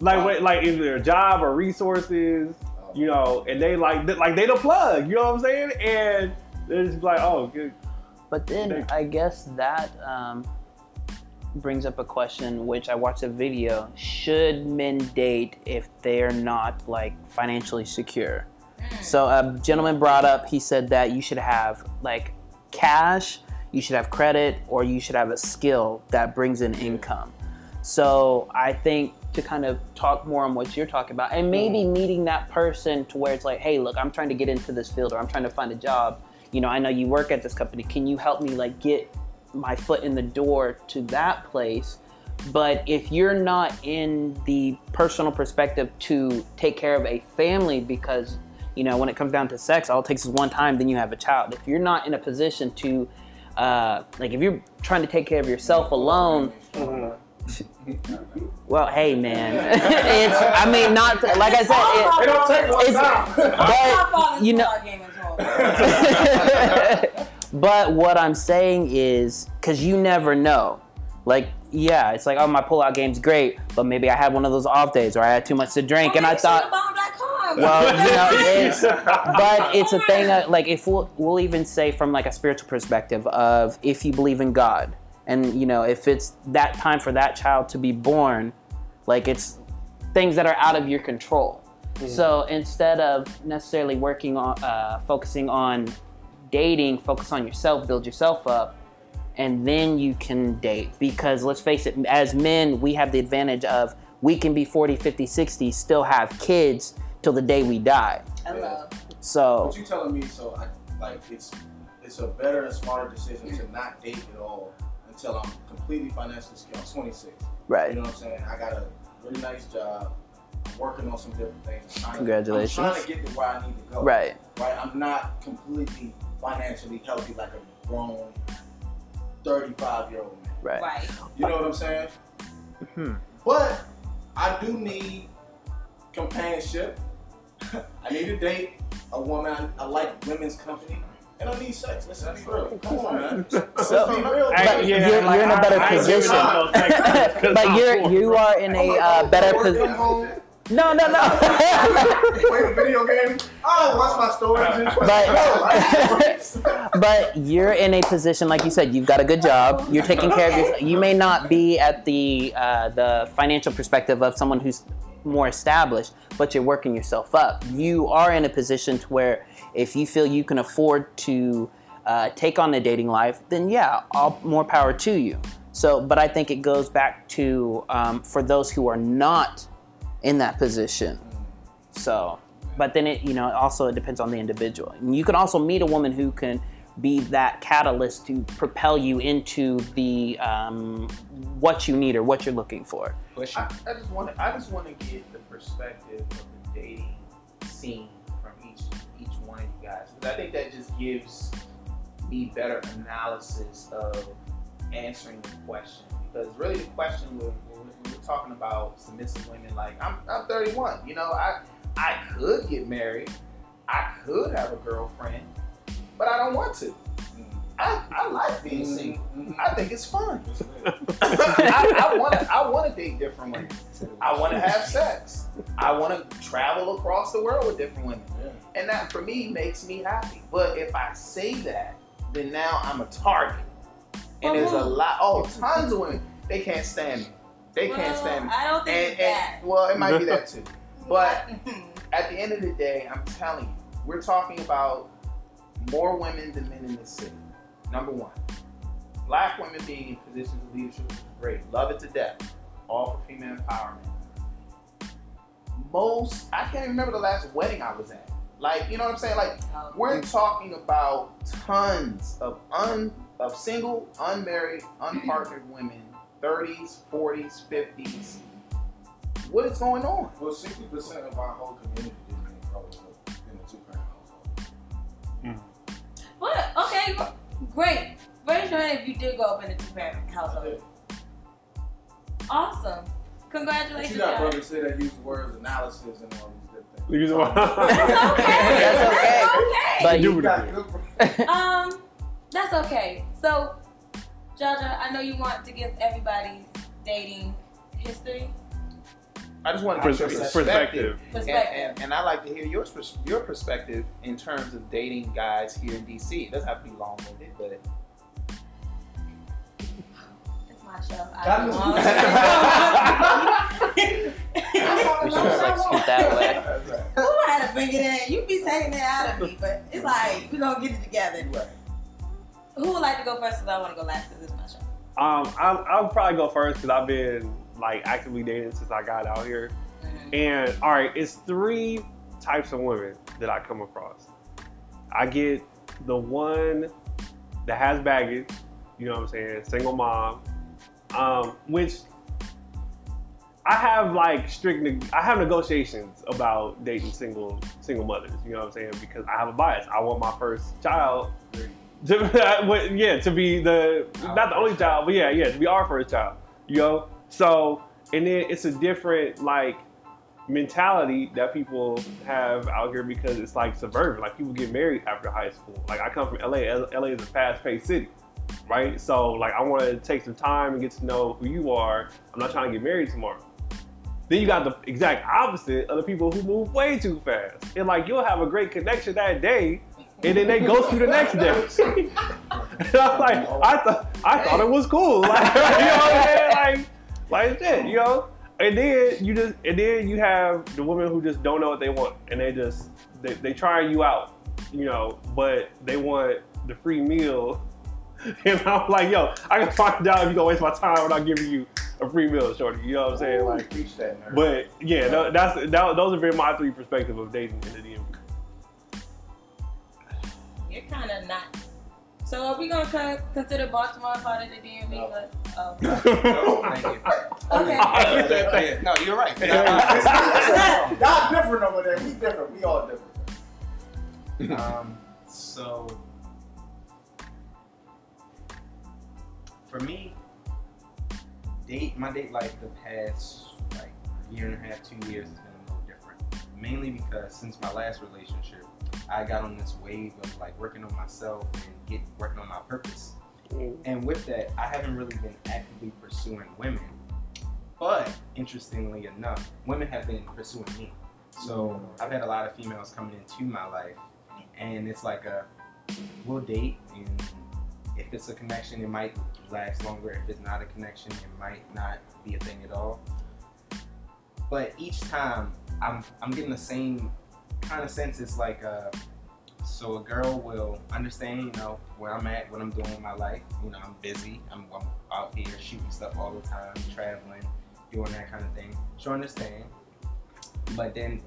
Like, like wait, like either a job or resources, you know, and they like they- like they the plug. You know what I'm saying? And they're just like, oh, good. But then I guess that um, brings up a question which I watched a video. Should men date if they're not like financially secure? Mm. So a gentleman brought up, he said that you should have like cash, you should have credit, or you should have a skill that brings in income. So I think to kind of talk more on what you're talking about, and maybe mm. meeting that person to where it's like, hey, look, I'm trying to get into this field, or I'm trying to find a job. You know, I know you work at this company. Can you help me like get my foot in the door to that place? But if you're not in the personal perspective to take care of a family, because you know when it comes down to sex, all it takes is one time, then you have a child. If you're not in a position to, uh, like, if you're trying to take care of yourself alone, well, hey, man, (laughs) it's. I mean, not like I said. It, It don't It's- but But you know- game is home. (laughs) (laughs) but what I'm saying is, because you never know. Like, yeah, it's like, oh, my pullout game's great, but maybe I had one of those off days or I had too much to drink, and I thought, well, you know, (laughs) it's, but it's a thing. Of, like, if we'll, we'll even say from like a spiritual perspective of if you believe in God, and you know, if it's that time for that child to be born, like it's things that are out of your control. So instead of necessarily working on, uh, focusing on dating, focus on yourself, build yourself up, and then you can date. Because let's face it, as men, we have the advantage of we can be 40, 50, 60, still have kids till the day we die. I love. So, What you telling me? So I like it's it's a better and smarter decision to not date at all until I'm completely financially secure. I'm 26. Right. You know what I'm saying? I got a really nice job. I'm working on some different things. I'm trying to- Congratulations. I'm trying to get to where I need to go. Right. Right. I'm not completely financially healthy like a grown 35 year old man. Right. Right. You know what I'm saying? Hmm. But I do need companionship. I need to date a woman. I, I like women's company. And I need sex. Let's real. Come on, man. So- real. But you're- you're in a better I position. all those things, 'cause but I'm you're you are in a uh, better position. Home, No, no, no. play a video game. Oh, watch my stories. But (laughs) but you're in a position like you said you've got a good job. You're taking care of yourself you may not be at the uh, the financial perspective of someone who's more established but you're working yourself up. You are in a position to where if you feel you can afford to uh, take on the dating life then yeah all more power to you. So but i think it goes back to um, for those who are not in that position so, but then it, you know, also it depends on the individual. And you can also meet a woman who can be that catalyst to propel you into the um, what you need or what you're looking for. I, I just want to I just want to get the perspective of the dating scene from each each one of you guys because I think that just gives me better analysis of answering the question because really the question when, when we we're talking about submissive women like I'm I'm 31 you know I I could get married I could have a girlfriend but I don't want to I, I like being mm-hmm. single I think it's fun (laughs) (laughs) I want to I want to date different women. I want to have sex. I want to travel across the world with different women. And that for me makes me happy. But if I say that, then now I'm a target. And there's a lot, oh, tons of women. They can't stand me. They can't stand me. I don't think And, it's that. well, it might be that too. (laughs) But at the end of the day, I'm telling you, we're talking about more women than men in this city. Number one, black women being in positions of leadership is great. Love it to death. All for female empowerment. Most, I can't even remember the last wedding I was at. Like, you know what I'm saying? Like, Um, we're talking about tons of un of single, unmarried, unpartnered women, 30s, 40s, 50s. What is going on? Well, 60% of our whole community is being probably in a two parent household. What? Okay, great. Raise your hand if you did go up in a two-parent household. Awesome. But Congratulations. you got guys. brothers say that use the words analysis and all these different things. Use the word- That's okay. (laughs) That's okay. But Do you, got good (laughs) okay. Um, that's okay. So, Jaja, I know you want to give everybody's dating history I just want to Pers- get your perspective. And, perspective. and, and I like to hear your pers- your perspective in terms of dating guys here in DC. It doesn't have to be long winded, but It's my show. I That belong is- to We should just like scoot that way. Who had to bring it in? You be taking it out of me, but it's like we're gonna get it together. Who would like to go first? Cause I want to go last. Cause it's my show. Um, I'll, I'll probably go first because I've been like actively dating since I got out here. Mhm. And all right, it's three types of women that I come across. I get the one that has baggage, you know what I'm saying, single mom, um, which I have like strict, neg- I have negotiations about dating single single mothers, you know what I'm saying, because I have a bias. I want my first child to, (laughs) yeah, to be the Our not the only child, but yeah, yeah, to be our first child. You know, so and then it's a different like mentality that people have out here because it's like suburban. Like people get married after high school. Like I come from LA. LA is a fast-paced city, right? So like I want to take some time and get to know who you are. I'm not trying to get married tomorrow. Then you got the exact opposite of the people who move way too fast. And like you'll have a great connection that day, and then they ghost you the next day. and (laughs) I'm like, I thought I thought it was cool. (laughs) Like, you know what I'm saying? Like, like shit, you know. And then you just and then you have the women who just don't know what they want, and they just they they try you out, you know, but they want the free meal. (laughs) And I'm like, yo, I can find out if you're gonna waste my time without giving you a free meal, shorty. You know what I'm saying? Like, reach that but yeah, no, that's that, those have been my three perspectives of dating in the DMV. You're kind of not. So are we gonna co- consider Baltimore part of the DMV? No. But, oh. (laughs) No, thank you. Okay. (laughs) Yeah, no, you're right. Y'all different over there. We different. We all different. (laughs) um, so for me, date my date life the past like year and a half, two years has been a little different. Mainly because since my last relationship, I got on this wave of like working on myself and get working on my purpose. Mm. And with that, I haven't really been actively pursuing women. But interestingly enough, women have been pursuing me. So mm. I've had a lot of females coming into my life, and it's like a we'll date, and if it's a connection, it might last longer. If it's not a connection, it might not be a thing at all. But each time, I'm I'm getting the same kind of sense. It's like uh, so a girl will understand, you know, where I'm at, what I'm doing in my life. You know, I'm busy. I'm, I'm out here shooting stuff all the time, traveling, doing that kind of thing. She'll understand, but then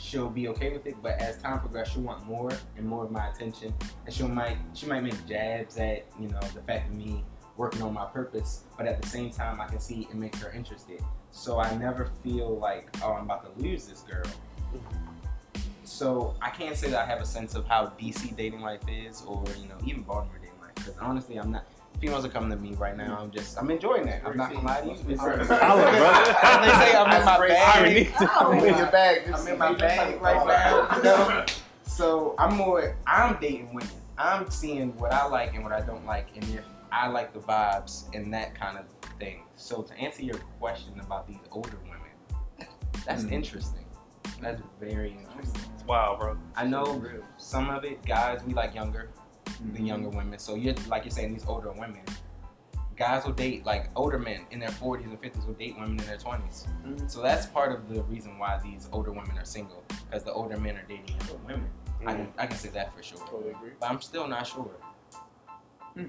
she'll be okay with it. But as time progresses, she'll want more and more of my attention, and she might she might make jabs at you know the fact of me working on my purpose. But at the same time, I can see it makes her interested. So I never feel like oh I'm about to lose this girl. So I can't say that I have a sense of how DC dating life is, or you know, even Baltimore dating life. Because honestly, I'm not. Females are coming to me right now. I'm just, I'm enjoying that. I'm not gonna lie to you. It's, Solid, brother. (laughs) brother. they say I'm in my bag. (laughs) I'm in your bag. I'm in my bag right now. You know? (laughs) So I'm more. I'm dating women. I'm seeing what I like and what I don't like, and if I like the vibes and that kind of thing. So to answer your question about these older women, that's Mm. interesting. That's very interesting. Wow, bro. I know some of it, guys, we like younger than younger mm-hmm. women. So you're like you're saying these older women. Guys will date like older men in their 40s and 50s will date women in their 20s. Mhm. So that's part of the reason why these older women are single because the older men are dating younger women. I can mm-hmm. I can say that for sure. Totally agree. But I'm still not sure. Hmm.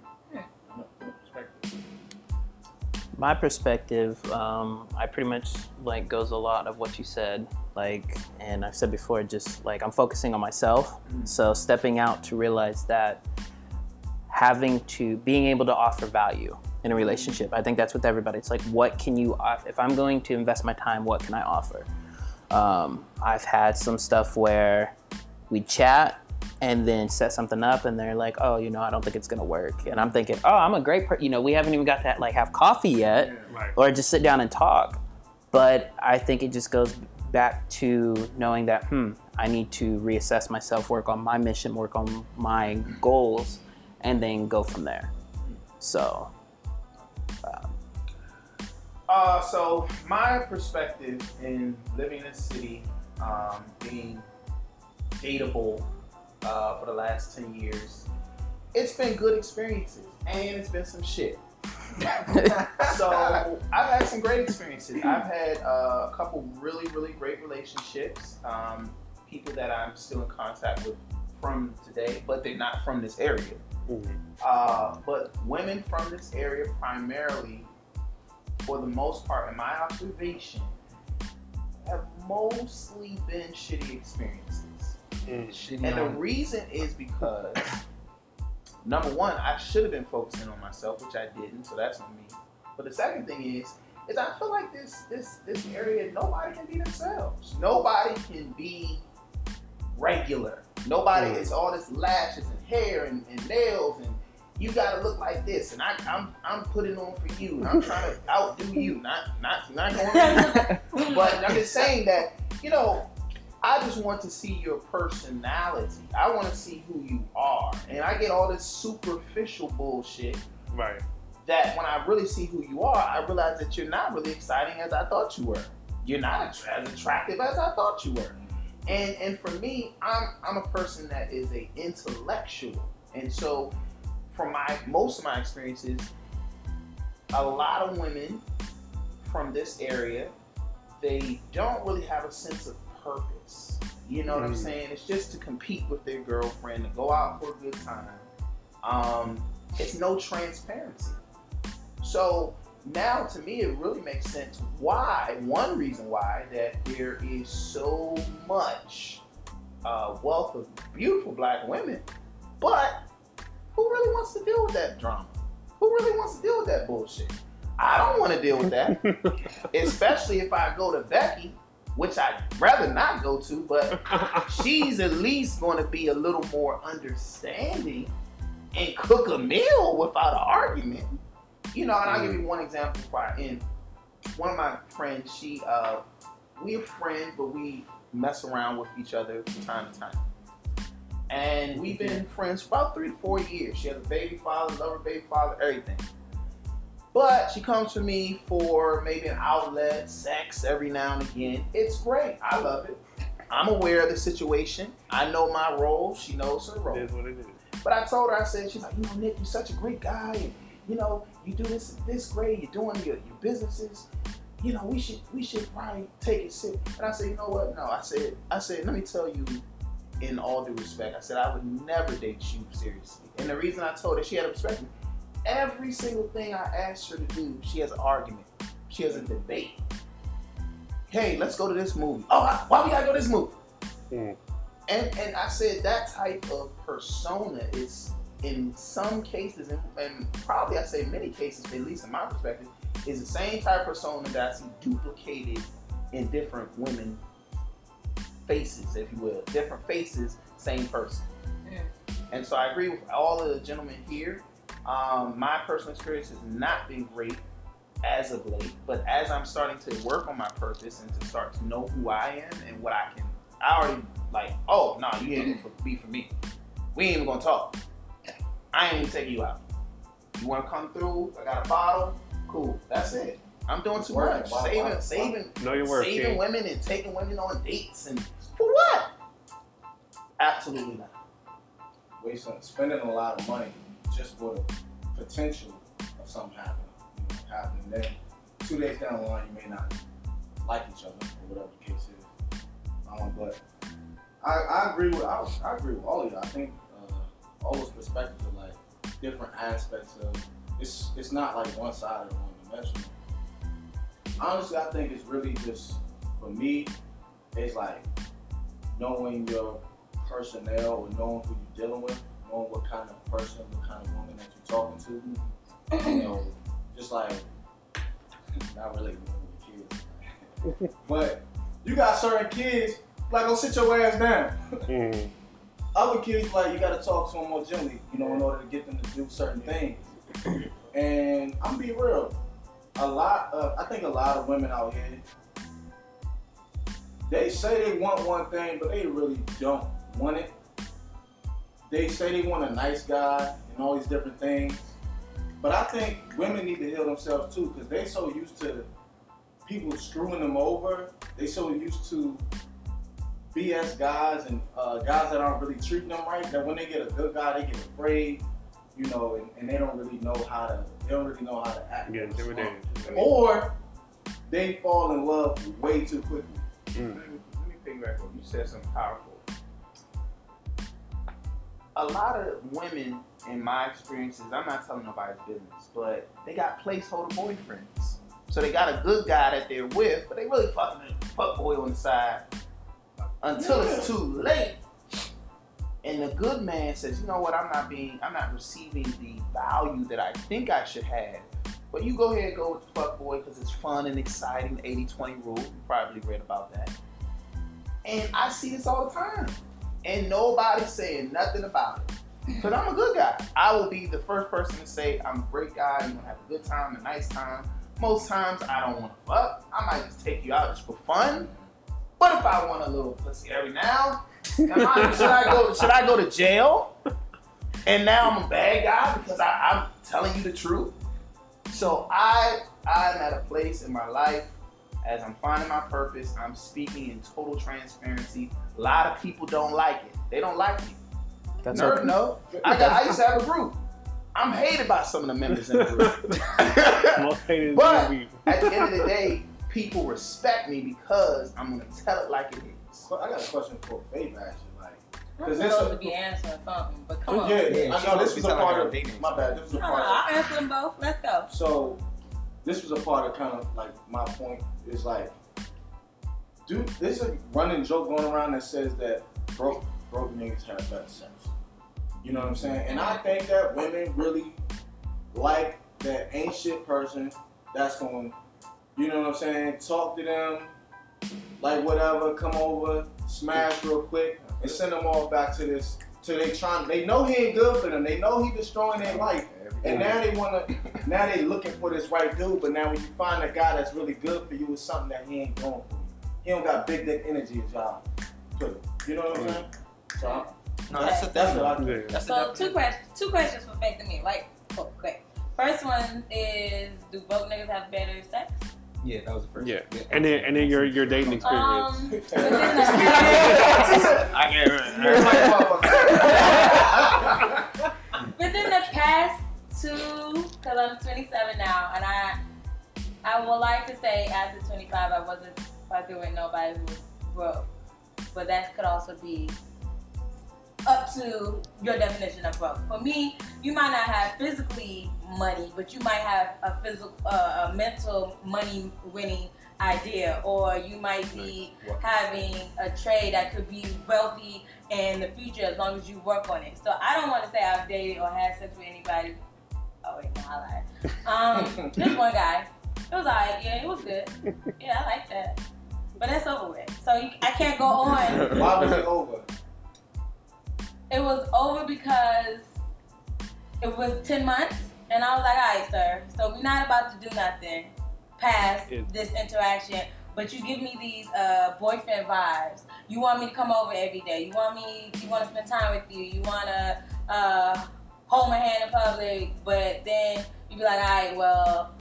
My perspective um, i pretty much like goes a lot of what you said like and i've said before just like i'm focusing on myself. So stepping out to realize that having to being able to offer value in a relationship i think that's with everybody. It's like what can you if i'm going to invest my time what can i offer? Um, i've had some stuff where we chat and then set something up and they're like oh you know i don't think it's gonna work and i'm thinking oh i'm a great per-, you know we haven't even got to like have coffee yet Right. or just sit down and talk. But I think it just goes back to knowing that, hmm, I need to reassess myself, work on my mission, work on my goals, and then go from there. So, Uh, so my perspective in living in a city, um, being dateable uh, for the last ten years, it's been good experiences and it's been some shit. (laughs) so I've had some great experiences. I've had uh, a couple really, really great relationships. Um, people that I'm still in contact with from today, but they're not from this area. Mhm. Uh, but women from this area primarily, for the most part, in my observation, have mostly been shitty experiences. Shitty And the on- reason is because number one, I should have been focusing on myself, which I didn't, so that's on me. But the second thing is, is I feel like this this this area, nobody can be themselves. Nobody can be regular. Nobody Mm. is all this lashes and hair and, and nails and you gotta look like this and I, I'm I'm putting on for you and I'm trying to outdo you, not not not (laughs) going but I'm just saying that, you know, I just want to see your personality. I want to see who you are. And I get all this superficial bullshit Right. that when I really see who you are, I realize that you're not really exciting as I thought you were. You're not as attractive as I thought you were. And and for me, I'm I'm a person that is a intellectual. And so from my most of my experiences, a lot of women from this area, they don't really have a sense of purpose. You know what I'm Mm. saying? It's just to compete with their girlfriend, to go out for a good time. Um, it's no transparency. So now to me it really makes sense why, one reason why, that there is so much uh, wealth of beautiful black women, but who really wants to deal with that drama? Who really wants to deal with that bullshit? I don't want to deal with that, (laughs) especially if I go to Becky, which I'd rather not go to, but (laughs) she's at least going to be a little more understanding and cook a meal without an argument. You know, and I'll give you one example before I end. One of my friends, she, uh, we're friends, but we mess around with each other from time to time. And we've been friends for about three to four years. She has a baby father, love her baby father, everything. But she comes to me for maybe an outlet, sex every now and again. It's great. I love it. I'm aware of the situation. I know my role. She knows her role. It is what it is. But I told her, I said, she's like, you know, Nick, you're such a great guy, and you know, you do this this great, you're doing your, your businesses. You know, we should we should probably take it serious. And I said, you know what? No, I said, I said, let me tell you, in all due respect, I said I would never date you seriously. And the reason I told her she had to respect me, every single thing I asked her to do, she has an argument. She has a debate. Hey, let's go to this movie. Oh, why we gotta go to this movie? Mm. And and I said that type of persona is in some cases, and, and probably I say many cases, at least in my perspective, is the same type of persona that I see duplicated in different women faces, if you will. Different faces, same person. And so I agree with all of the gentlemen here. Um, my personal experience has not been great as of late, but as I'm starting to work on my purpose and to start to know who I am and what I can, I already like, oh no, you ain't gonna be for me. We ain't even gonna talk. I ain't even taking you out. You wanna come through? I got a bottle. Cool. That's it. I'm doing too much. Wow, saving, wow, wow. saving, Know your saving King. women and taking women on dates and for what? Absolutely not. wasting, spending a lot of money just for the potential of something happening. You know, happening. Then two days down the line, you may not like each other or whatever the case is. Um, but I, I agree with I, I agree with all of you. I think uh, all those perspectives are like different aspects of it's it's not like one side or one dimensional. Honestly, I think it's really just for me. It's like knowing your personnel or knowing who you're dealing with, what kind of person, what kind of woman that you're talking to. You know, just like not really with kids, (laughs) but you got certain kids like go sit your ass down. Mm. (laughs) Other kids like you got to talk to them more gently, you know, in order to get them to do certain things. (clears throat) And I'm be real, a lot of I think a lot of women out here they say they want one thing, but they really don't want it. They say they want a nice guy and all these different things. But I think women need to heal themselves too, because they so used to people screwing them over. They so used to BS guys and uh, guys that aren't really treating them right that when they get a good guy, they get afraid you know, and, and they don't really know how to, they don't really know how to act. Get or respond. intimidated. Or they fall in love way too quickly. Mm. Let me, let me piggyback on you said something powerful. A lot of women, in my experiences, I'm not telling nobody's business, but they got placeholder boyfriends. So they got a good guy that they're with, but they really fucking a fuck boy on the side until it's too late. And the good man says, you know what, I'm not being, I'm not receiving the value that I think I should have. But you go ahead and go with the fuck boy because it's fun and exciting. 80-20 rule. You probably read about that. And I see this all the time. And nobody's saying nothing about it. Because I'm a good guy. I will be the first person to say I'm a great guy, you're gonna have a good time, a nice time. Most times I don't wanna fuck. I might just take you out just for fun. But if I want a little pussy every now, I, should I go should I go to jail? And now I'm a bad guy because I, I'm telling you the truth. So I I'm at a place in my life as I'm finding my purpose. I'm speaking in total transparency. A lot of people don't like it. They don't like me. That's Nerd, okay. no. I got. I used to have a group. I'm hated by some of the members in the group. (laughs) Most hated But- movie. At the end of the day, people respect me because I'm gonna tell it like it is. I got a question for Faith actually. Like, I'm Cause this- supposed to be answering something, but come on. yeah, Yeah, I know this was a part of dating my bad. This was a No, no, part. Of, I'll answer them both. Let's go. So this was a part of kind of like my point is like, dude, there's a running joke going around that says that broke broke niggas have better sex. You know what I'm saying? And I think that women really like that ain't shit person that's going, you know what I'm saying? Talk to them, like whatever, come over, smash real quick, and send them all back to this. To they trying, they know he ain't good for them. They know he destroying their life. And now they wanna, now they looking for this right dude. But now when you find a guy that's really good for you, it's something that he ain't going for. He don't got big dick energy as y'all. put it. You know what I'm saying? So I'm- No, that's the that's what I though. do. That's So two questions. Two questions for Faith and me, right? Oh, quick. First one is, do both niggas have better sex? Yeah, that was the first. Yeah. And then and then your your dating experience. Um, within (laughs) the I can't. within (laughs) the past two, because I'm 27 now, and I I would like to say after 25, I wasn't fucking with nobody who was broke, but that could also be up to your definition of broke. For me, you might not have physically money, but you might have a physical, uh, a mental money winning idea, or you might be having a trade that could be wealthy in the future as long as you work on it. So I don't want to say I've dated or had sex with anybody. Oh wait, no, I lied. Um, (laughs) just one guy. It was alright. Yeah, it was good. Yeah, I like that. But that's over with. So you, I can't go on. (laughs) Why was it over? It was over because it was 10 months, and I was like, all right, sir. So we're not about to do nothing past Yeah. this interaction, but you give me these uh, boyfriend vibes. You want me to come over every day. You want me, you want to spend time with you. You want to uh, hold my hand in public, but then you be like, all right, well,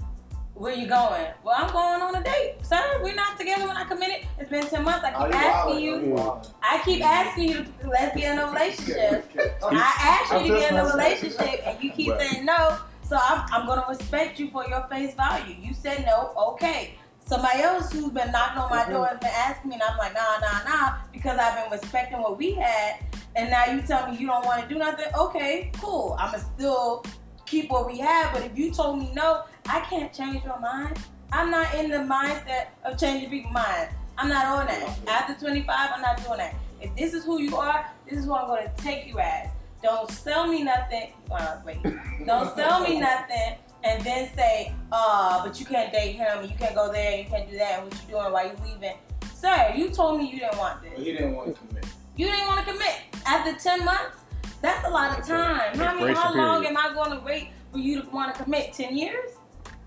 where you going? Well, I'm going on a date, sir. We're not together when I committed. It's been 10 months. I oh, keep you asking wildin'? you. Are? I keep asking you, to, let's get in a relationship. (laughs) I asked you to get in a relationship and you keep Right. saying no. So I'm, I'm gonna respect you for your face value. You said no, okay. Somebody else who's been knocking on my door has been asking me, and I'm like, nah, nah, nah, because I've been respecting what we had, and now you tell me you don't want to do nothing. Okay, cool. I'ma still keep what we have, but if you told me no, I can't change your mind. I'm not in the mindset of changing people's minds. I'm not on that. After 25, I'm not doing that. If this is who you are, this is who I'm gonna take you as. Don't sell me nothing. Uh, wait. Don't sell me nothing and then say, uh, but you can't date him, you can't go there, you can't do that, and what you doing why you leaving. Sir, you told me you didn't want But this. he didn't want to commit. You didn't want to commit. After 10 months, that's a lot of time. How, many, how long am I going to wait for you to want to commit? 10 years?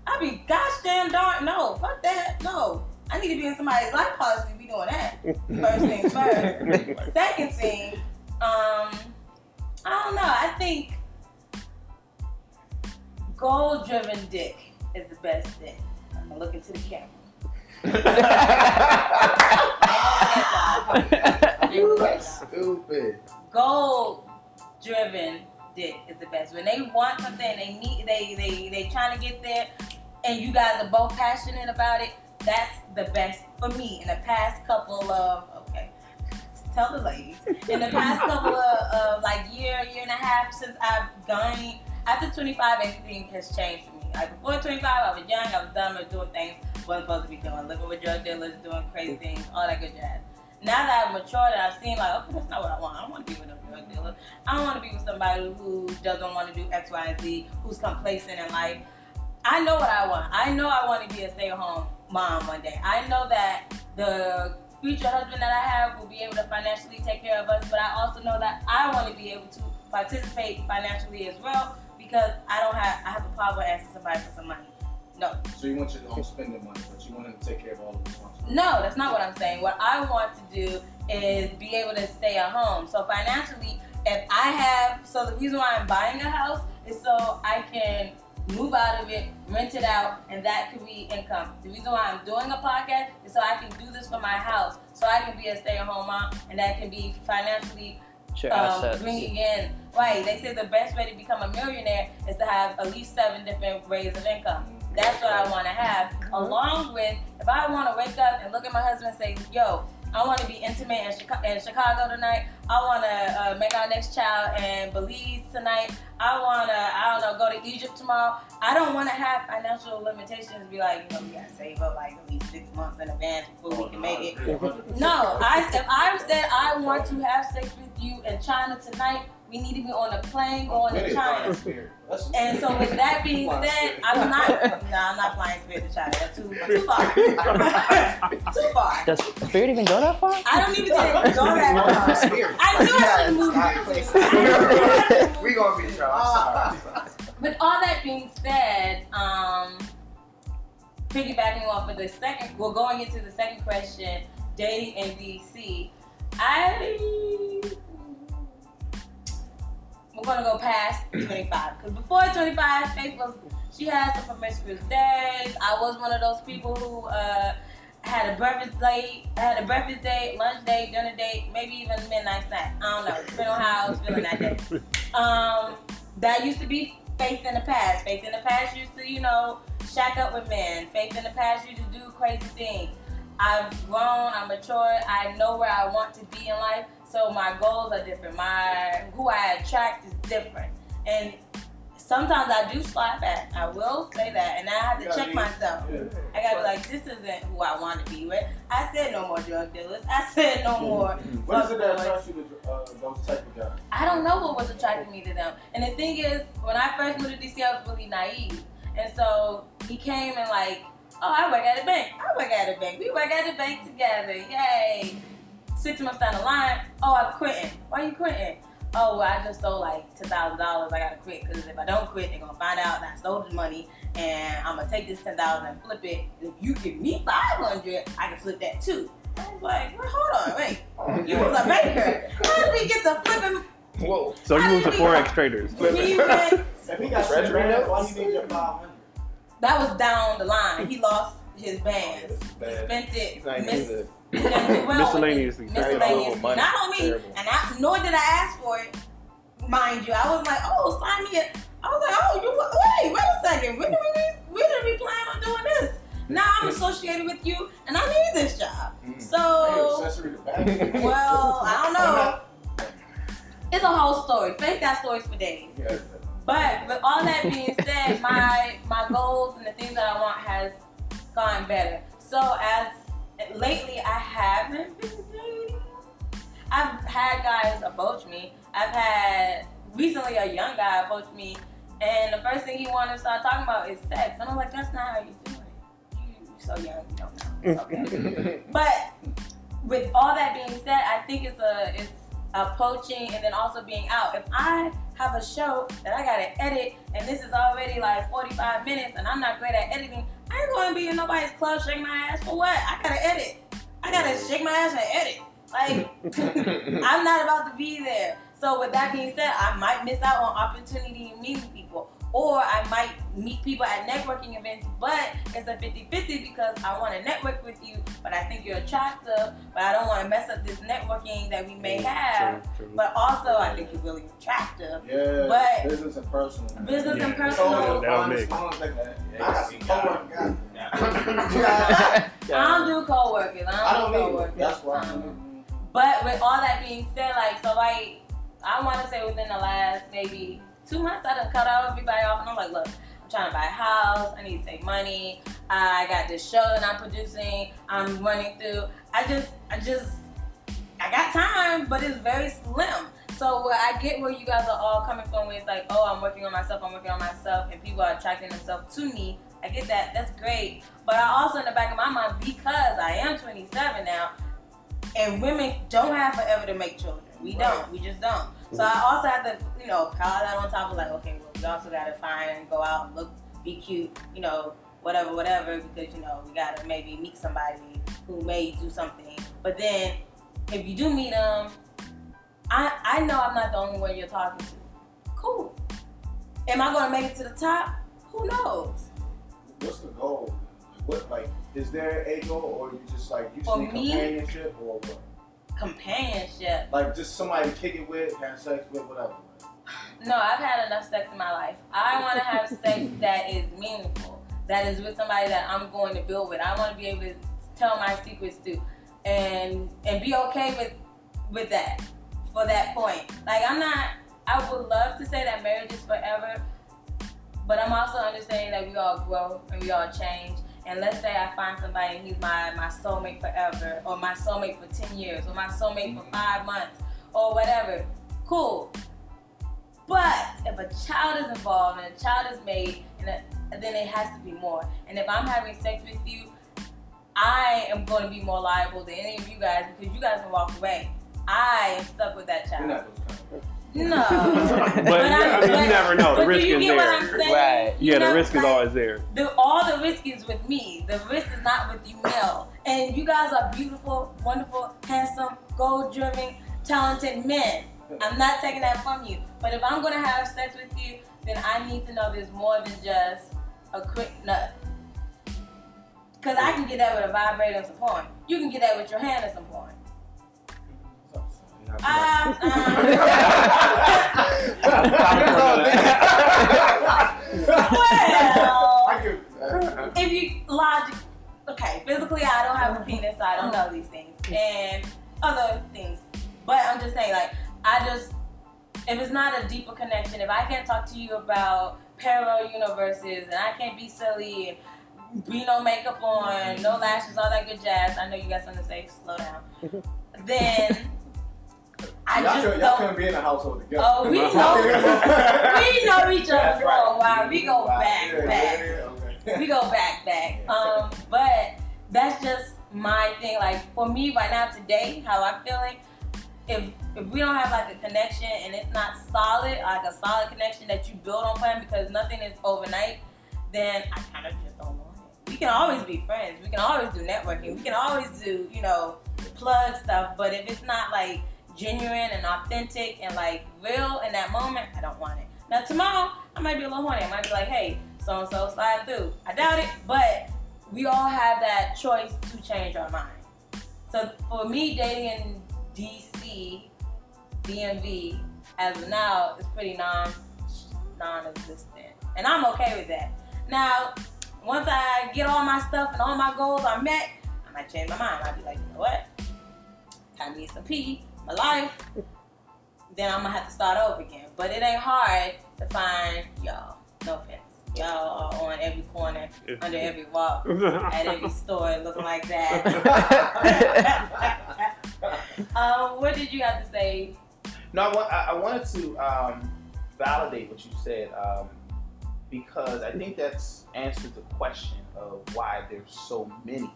I'd be gosh damn darn, no, fuck that, no. I need to be in somebody's life policy to be doing that. First things (laughs) first. Second thing, um, I don't know. I think goal-driven dick is the best thing. I'm gonna look into the camera. You (laughs) stupid. Goal-driven dick is the best. When they want something, they need, they they they trying to get there, and you guys are both passionate about it. That's the best for me. In the past couple of okay, tell the ladies. In the past couple of, of like year, year and a half since I've gone after 25, everything has changed for me. Like before 25, I was young, I was dumb, I was doing things wasn't supposed to be doing, living with drug dealers, doing crazy things, all that good jazz. Now that I've matured and I've seen like, okay, that's not what I want. I don't want to be with a drug dealer. I don't want to be with somebody who doesn't want to do X, Y, and Z, who's complacent in life. I know what I want. I know I want to be a stay-at-home mom one day. I know that the future husband that I have will be able to financially take care of us, but I also know that I want to be able to participate financially as well because I don't have I have a problem asking somebody for some money. No. So you want your own spending money, but you want him to take care of all the responsibilities. No, that's not what I'm saying. What I want to do is be able to stay at home. So financially, if I have, so the reason why I'm buying a house is so I can move out of it, rent it out, and that could be income. The reason why I'm doing a podcast is so I can do this for my house, so I can be a stay-at-home mom, and that can be financially um, bringing in. Right? They say the best way to become a millionaire is to have at least seven different ways of income. That's what I want to have. Along with, if I want to wake up and look at my husband and say, "Yo, I want to be intimate in Chicago, in Chicago tonight. I want to uh, make our next child in Belize tonight. I want to, I don't know, go to Egypt tomorrow. I don't want to have financial limitations. Be like, you know, we gotta save up like at least six months in advance before we can make it. No, I if I said I want to have sex with you in China tonight, we need to be on a plane going to China. And so with that being said, I'm not. No, I'm not flying Spirit to China. That's too too far. (laughs) too far. Does Spirit even go that far? I don't even think go that far. Spirit. I knew I shouldn't move. Stop. (laughs) we gonna be in trouble. I'm sorry. I'm sorry. With all that being said, um, piggybacking off of the second, well, going into the second question, dating in DC, I we're gonna go past (clears throat) 25 because before 25, Faith was she had some promiscuous days. I was one of those people who uh, had a breakfast date, had a breakfast date, lunch date, dinner date, maybe even midnight snack. I don't know, depending on how I was feeling that day. (laughs) Um, that used to be faith in the past. Faith in the past used to, you know, shack up with men. Faith in the past used to do crazy things. I've grown, I'm matured, I know where I want to be in life, so my goals are different. My who I attract is different. And sometimes I do slide back. I will say that. And I have to check myself. Yeah. I gotta be like, this isn't who I want to be with. I said no more drug dealers. I (laughs) said no more. What is it that attracts you to uh, those type of guys? I don't know what was attracting me to them. And the thing is, when I first moved to DC, I was really naive. And so he came and like, oh, I work at a bank. I work at a bank. We work at a bank together. Yay. Six months down the line, oh, I'm quitting. Why are you quitting? Oh, well, I just stole like ten thousand dollars. I gotta quit because if I don't quit, they're gonna find out that I stole the money, and I'm gonna take this ten thousand and flip it. If you give me five hundred, I can flip that too. I was like, well, hold on, wait. You was a banker. How did we get to flipping Whoa. So you moved to forex traders. he went, If he got Treasury shit, notes? why you need your five hundred? That was down the line. He lost his bands. He spent it. He's (laughs) (laughs) not even Miss, good. he didn't do well with it. Miscellaneously. Miscellaneous. Not on me. Terrible. And I, nor did I ask for it, mind you. I was like, oh, sign me up. I was like, oh, you wait, wait a second. When did we, when did we plan on doing this? Now I'm associated with you, and I need this job. Mm. So, accessory to bag. well, I don't (laughs) know. It's a whole story. Faith got stories for days. Yeah. But with all that being said, my my goals and the things that I want has gone better. So as lately, I haven't been dating. I've had guys approach me. I've had recently a young guy approach me, and the first thing he wanted to start talking about is sex. And I'm like, that's not how you do it. You, you're so young, you don't know. Okay. (laughs) But with all that being said, I think it's a it's approaching and then also being out. If I have a show that I gotta edit and this is already like 45 minutes and I'm not great at editing, I ain't gonna be in nobody's club shaking my ass for what? I gotta edit. I gotta shake my ass and edit. Like (laughs) I'm not about to be there. So with that being said, I might miss out on opportunity meeting people, or I might meet people at networking events, but it's a 50-50 because I want to network with you, but I think you're attractive, but I don't want to mess up this networking that we may have. True, true. But also, I think you're really attractive. Yeah, But- business and personal. Business and Yeah. personal. That was big. I Yeah, got some got coworkers. (laughs) I don't do co-workers. I I don't, don't do need co-workers. That's why. Um, But with all that being said, like so, like I want to say within the last maybe two months, I done cut out everybody off, and I'm like, look, I'm trying to buy a house. I need to save money. I got this show that I'm producing. I'm running through. I just, I just, I got time, but it's very slim. So I get where you guys are all coming from, it's like, oh, I'm working on myself, I'm working on myself, and people are attracting themselves to me. I get that. That's great. But I also, in the back of my mind, because I am 27 now, and women don't have forever to make children. We don't. We just don't. So I also have to, you know, pile that on top of like, okay, well, we also got to find and go out and look, be cute, you know, whatever, whatever, because, you know, we got to maybe meet somebody who may do something. But then if you do meet them, I, I know I'm not the only one you're talking to. Cool. Am I going to make it to the top? Who knows? What's the goal? What like is there a goal or you just like you For need companionship or what? Companionship. Like just somebody to kick it with, have sex with, whatever. No, I've had enough sex in my life. I want to have sex (laughs) that is meaningful, that is with somebody that I'm going to build with. I want to be able to tell my secrets to, and and be okay with with that for that point. Like I'm not. I would love to say that marriage is forever, but I'm also understanding that we all grow and we all change. And let's say I find somebody and he's my my soulmate forever, or my soulmate for ten years, or my soulmate for five months, or whatever. Cool. But if a child is involved and a child is made, and a, then it has to be more. And if I'm having sex with you, I am going to be more liable than any of you guys because you guys can walk away. I am stuck with that child. Not those kind of people. No. (laughs) but But I'm- you, you never know. The risk is there. Right. You Yeah, the never- risk is always there. the, all the risk is with me. The risk is not with you, Mel. And you guys are beautiful, wonderful, handsome, goal-driven, talented men. I'm not taking that from you. But if I'm gonna have sex with you, then I need to know there's more than just a quick nut. Cause I can get that with a vibrator and some porn. You can get that with your hand and some porn. Ah, (laughs) well, if you logic, okay, physically I don't have a penis, so I don't know these things and other things. But I'm just saying, like, I just if it's not a deeper connection, if I can't talk to you about parallel universes and I can't be silly and be no makeup on, no lashes, all that good jazz. I know you got something to say. Slow down. (laughs) then I y'all, just y'all couldn't be in a household together. Oh, we (laughs) know, (laughs) we know each other. For right. a while. We go back, Yeah, back. yeah, okay. we go back back. (laughs) Um but that's just my thing. Like for me right now today how i'm feeling if if we don't have like a connection and it's not solid like a solid connection that you build on plan because nothing is overnight then i kind of just don't want it. We can always be friends. We can always do networking. We can always do you know plug stuff. But if it's not like genuine and authentic and like real in that moment i don't want it now tomorrow i might be a little horny i might be like hey so and so slide through. I doubt it, but we all have that choice to change our mind. So for me, dating in DC, DMV, as of now, is pretty non non-existent, and I'm okay with that. Now, once I get all my stuff and all my goals are met, I might change my mind. I'd be like, you know what? I need some pee, my life. Then I'm gonna have to start over again. But it ain't hard to find y'all. No offense. Y'all are on every corner, under every rock, (laughs) at every store, looking like that. (laughs) (laughs) um, what did you have to say? No, I, wa- I I wanted to um, validate what you said um, because I think that's answered the question of why there's so many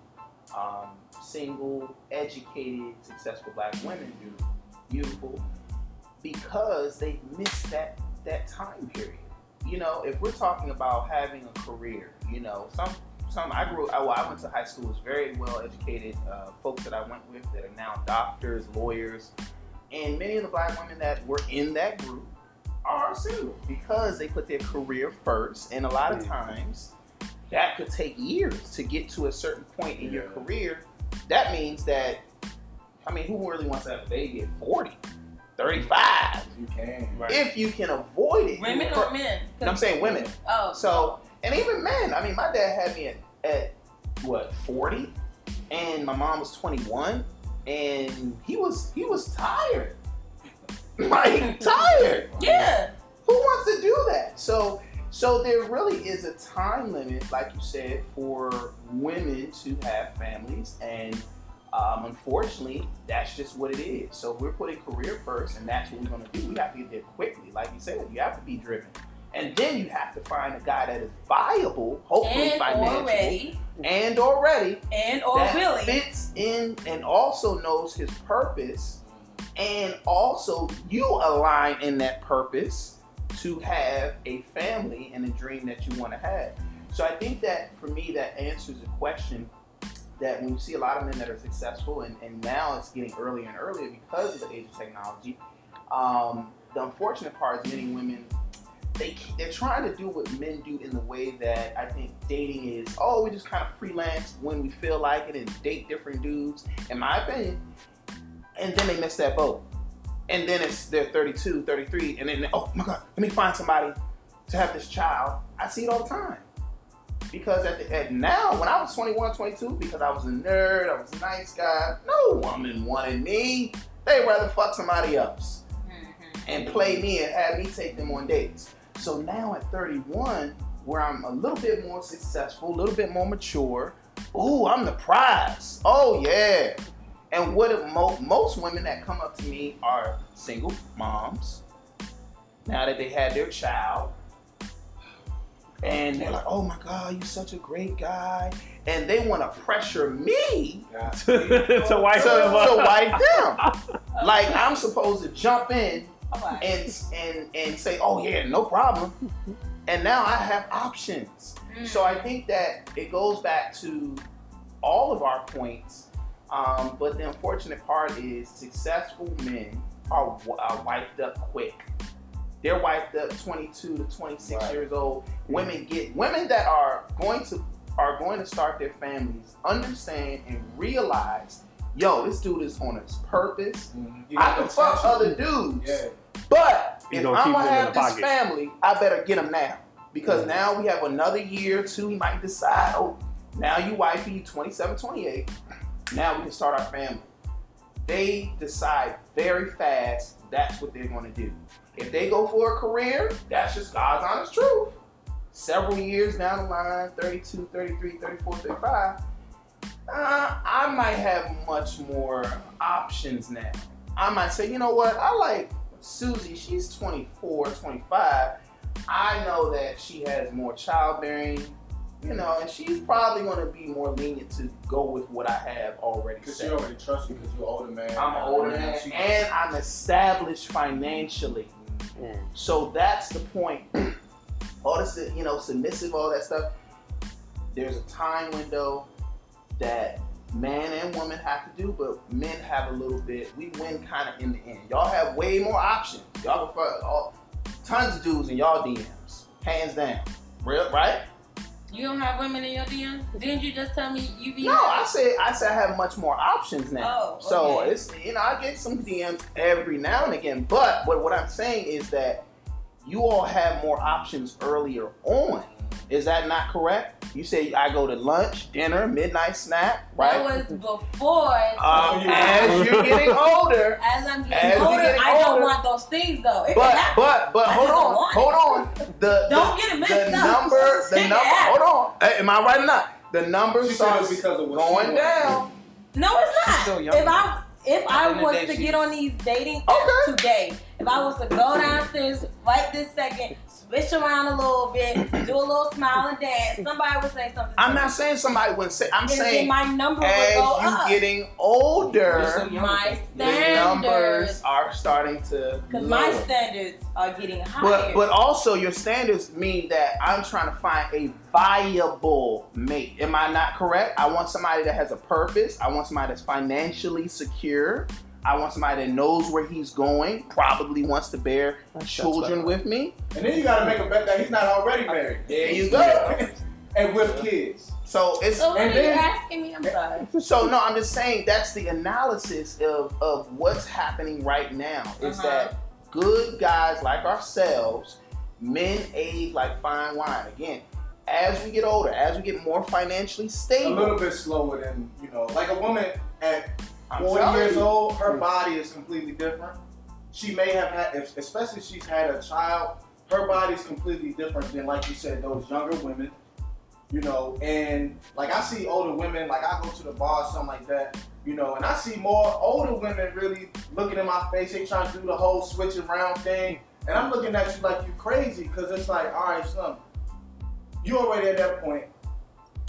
um, single, educated, successful black women, do, beautiful, because they missed that that time period. You know, if we're talking about having a career, you know, some some I grew. I, well, I went to high school. Was very well educated uh, folks that I went with that are now doctors, lawyers, and many of the black women that were in that group are single because they put their career first, and a lot of times that could take years to get to a certain point in your career. That means that, I mean, who really wants to have a baby at 40, 35? If you can. Right. If you can avoid it. Women you- or men? I'm saying women. Oh. So, and even men. I mean, my dad had me at, at what 40, and my mom was 21, and he was he was tired, (laughs) like tired. Yeah. Who wants to do that? So, so there really is a time limit, like you said, for women to have families, and um, unfortunately, that's just what it is. So we're putting career first, and that's what we're going to do. We have to get there quickly, like you said. You have to be driven, and then you have to find a guy that is viable, hopefully And financially, and already, And or that willing. fits in and also knows his purpose, and also you align in that purpose to have a family and a dream that you want to have. So I think that for me, that answers the question that when you see a lot of men that are successful, and, and now it's getting earlier and earlier because of the age of technology. Um, the unfortunate part is many women they they're trying to do what men do in the way that I think dating is. Oh, we just kind of freelance when we feel like it and date different dudes. In my opinion, and then they miss that boat. And then it's they're 32, 33, and then oh my god, let me find somebody to have this child. I see it all the time. Because at, the, at now, when I was 21, 22, because I was a nerd, I was a nice guy, no woman wanted me. They'd rather fuck somebody else Mhm. and play me and have me take them on dates. So now at 31, where I'm a little bit more successful, a little bit more mature, ooh, I'm the prize. Oh yeah. And what if mo- most women that come up to me are single moms. Now that they had their child, and they're like, "Oh my God, you're such a great guy," and they want to pressure me Yeah. (laughs) to wipe to, them up. to wipe them. (laughs) Like I'm supposed to jump in Alright. and and and say, "Oh yeah, no problem." And now I have options. Mm. So I think that it goes back to all of our points. Um, but the unfortunate part is successful men are, are wiped up quick. They're wiped up 22 to 26 Right. years old. Women get women that are going to are going to start their families understand and realize, yo, this dude is on his purpose. Mhm. I can fuck other dudes. Yeah. But You if I'm keep gonna have this pocket. family, I better get him now. Because Mhm. now we have another year or two. He might decide, oh, now you wifey, you 27, 28. Now we can start our family. They decide very fast that's what they're gonna do. If they go for a career, that's just God's honest truth. Several years down the line, 32, 33, 34, 35, uh, I might have much more options now. I might say, you know what, I like Susie, she's 24, 25. I know that she has more childbearing, you know, and she's probably going to be more lenient to go with what I have already Because she already trusts you because you're older man. I'm an older man She- and I'm established financially. Mm. So that's the point. (clears throat) all this, you know, submissive, all that stuff. There's a time window that man and woman have to do, but men have a little bit. We win kind of in the end. Y'all have way more options. Y'all go for all tons of dudes in y'all DMs, hands down. Real, right? You don't have women in your DMs? Didn't you just tell me you be? No, I say I say I have much more options now. Oh, So okay. it's you know I get some DMs every now and again, but what what I'm saying is that you all have more options earlier on. Is that not correct? You say I go to lunch, dinner, midnight snack, right? That was before. um, as you're getting older, (laughs) As I'm getting you're older, getting I don't want those things though. It (laughs) but happen. but but I hold on, hold on. The (laughs) Don't the, get it mixed the up. number the It can number. Hold on, Hey, am I right or not? The number She starts because of what she going wanted. down. No, it's not. if I if I end of the was to get on these dating Okay. apps today, if I was to go downstairs right this second, switch around a little bit, (clears throat) do a little smile and dance, somebody would say something. I'm me. not saying somebody wouldn't say. I'm And saying my number would as go you up. getting older, You're so young. my the numbers standards, are starting to because my standards are getting higher. But but also your standards mean that I'm trying to find a viable mate. Am I not correct? I want somebody that has a purpose. I want somebody that's financially secure. I want somebody that knows where he's going, probably wants to bear That's children what- with me. And then you gotta make a bet that he's not already married. There you go. (laughs) and with kids. So it's So what And are you then- asking me? I'm sorry. (laughs) so no, I'm just saying that's the analysis of of what's happening right now. Is Uh-huh. that good guys like ourselves, men age like fine wine. Again, as we get older, as we get more financially stable. A little bit slower than, you know, like a woman at I'm 40 telling years you. old, her body is completely different. She may have had, if- especially if she's had a child, her body is completely different than, like you said, those younger women. You know, and like I see older women, like I go to the bar, something like that, you know, and I see more older women really looking in my face. They trying to do the whole switch around thing, and I'm looking at you like you crazy because it's like, all right, son, you already at that point.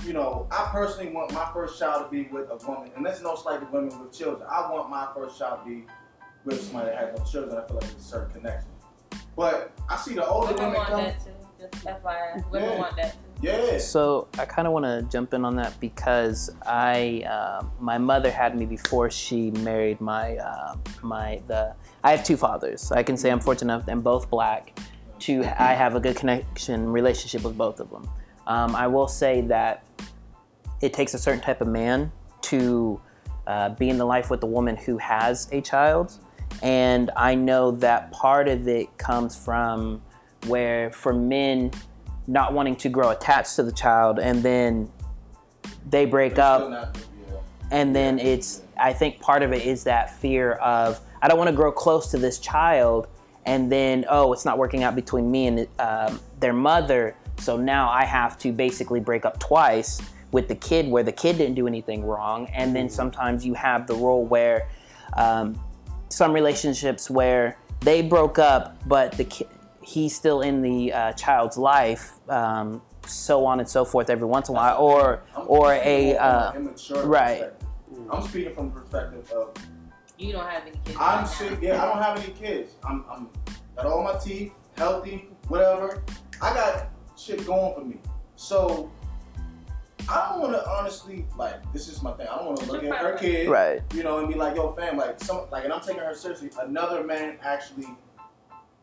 You know, I personally want my first child to be with a woman, and that's no slight to women with children. I want my first child to be with somebody that has no children. I feel like there's a certain connection. But I see the older Women women want come. that too. Just FYI. Women Yeah. want that too. Yeah. So I kind of want to jump in on that because I, uh, my mother had me before she married my, uh, my the. I have two fathers. I can say I'm fortunate enough, and both black. To I have a good connection relationship with both of them. Um, I will say that it takes a certain type of man to uh, be in the life with a woman who has a child, and I know that part of it comes from where for men not wanting to grow attached to the child and then they break up. not- yeah. and then it's i think part of it is that fear of i don't want to grow close to this child and then oh it's not working out between me and um, their mother. So now i have to basically break up twice with the kid where the kid didn't do anything wrong and then sometimes you have the role where um, some relationships where they broke up but the kid he's still in the uh, child's life um, so on and so forth every once in a while or I'm or a uh, immature right. perspective. I'm speaking from the perspective of You don't have any kids. I'm right sick. Yeah, I don't have any kids. I'm, I'm got all my teeth, healthy, whatever. I got shit going for me. So I don't want to honestly like. This is my thing. I don't want to look at her kid, right you know, and be like, "Yo, fam, like some like," and I'm taking her seriously. Another man actually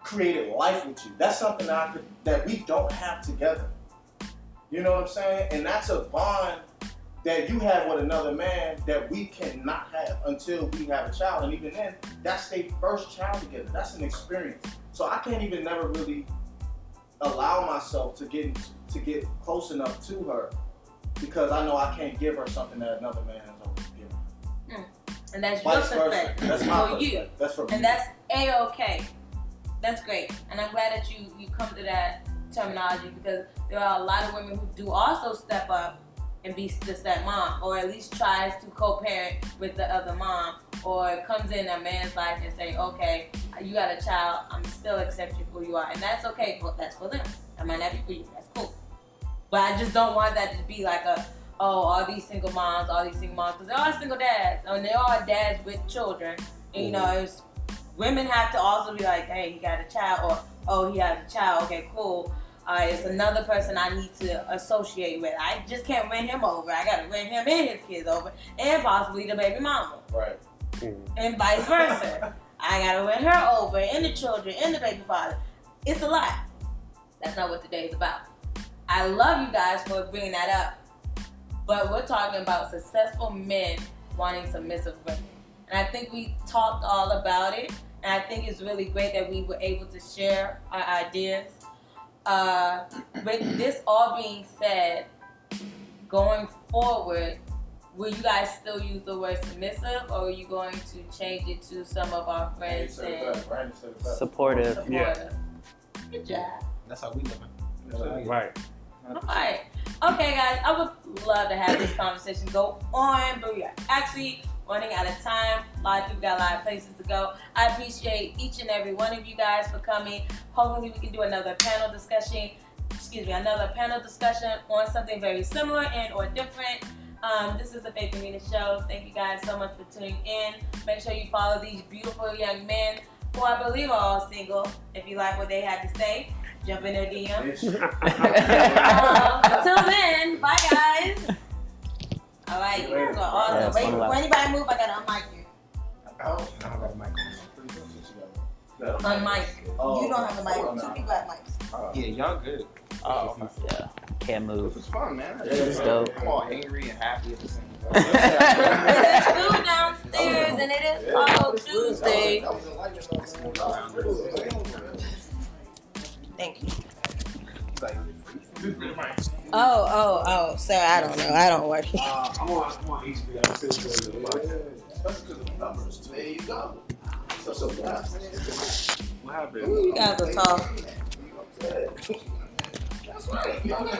created life with you. That's something that I could that we don't have together. You know what I'm saying? And that's a bond that you have with another man that we cannot have until we have a child. And even then, that's their first child together. That's an experience. So I can't even never really allow myself to get to get close enough to her because I know I can't give her something that another man has already given. Mm. And that's your Vice versa. perspective. That's my for you. That's for me. And that's a okay. That's great, and I'm glad that you you come to that terminology because there are a lot of women who do also step up and be the step mom, or at least tries to co-parent with the other mom, or comes in a man's life and say, okay, you got a child, I'm still accept you for who you are, and that's okay. But that's for them. That might not be for you. That's cool. But I just don't want that to be like a oh, all these single moms, all these single moms, because there are all single dads, and they're all dads with children. And, you mm-hmm. know, it's women have to also be like, hey, he got a child, or oh, he has a child. Okay, cool. All right, it's another person I need to associate with. I just can't win him over. I gotta win him and his kids over, and possibly the baby mama, right. Mm-hmm. and vice versa. I gotta win her over, and the children, and the baby father. It's a lot. That's not what today is about. I love you guys for bringing that up, but we're talking about successful men wanting submissive women. And I think we talked all about it. And I think it's really great that we were able to share our ideas. Uh, with this all being said, going forward, will you guys still use the word submissive or are you going to change it to some of our friends said and best. Randy said it best. supportive Yeah. Good job. That's how we live. Right. Alright. Okay, guys, I would love to have this conversation go on, but we are actually running out of time. A lot of people got a lot of places to go. I appreciate each and every one of you guys for coming. Hopefully, we can do another panel discussion. Excuse me, another panel discussion on something very similar and or different. Um, this is the Faith Amina Show. Thank you guys so much for tuning in. Make sure you follow these beautiful young men who I believe are all single. If you like what they had to say, jump in their DMs. (laughs) um, (laughs) until then, bye guys. All right, you guys are awesome. Yeah, Wait, before left. anybody move, I gotta unmic you. Oh, I don't have a mic. Unmic. You don't have the mic. Two people have mics. Oh. Yeah, y'all good. Oh, Yeah, can't this move. was fun, man. Yeah, It's dope. I'm all angry and happy at the same (laughs) There's time. food downstairs, and it is Taco Tuesday. That was enlightening. Thank you. Oh, oh, oh, So I don't know. I don't work here. Uh, I'm on, I'm on HBO. I'm still doing the podcast. That's because of the numbers. There you go. So, so fast. What happened? You guys are tall. That's right.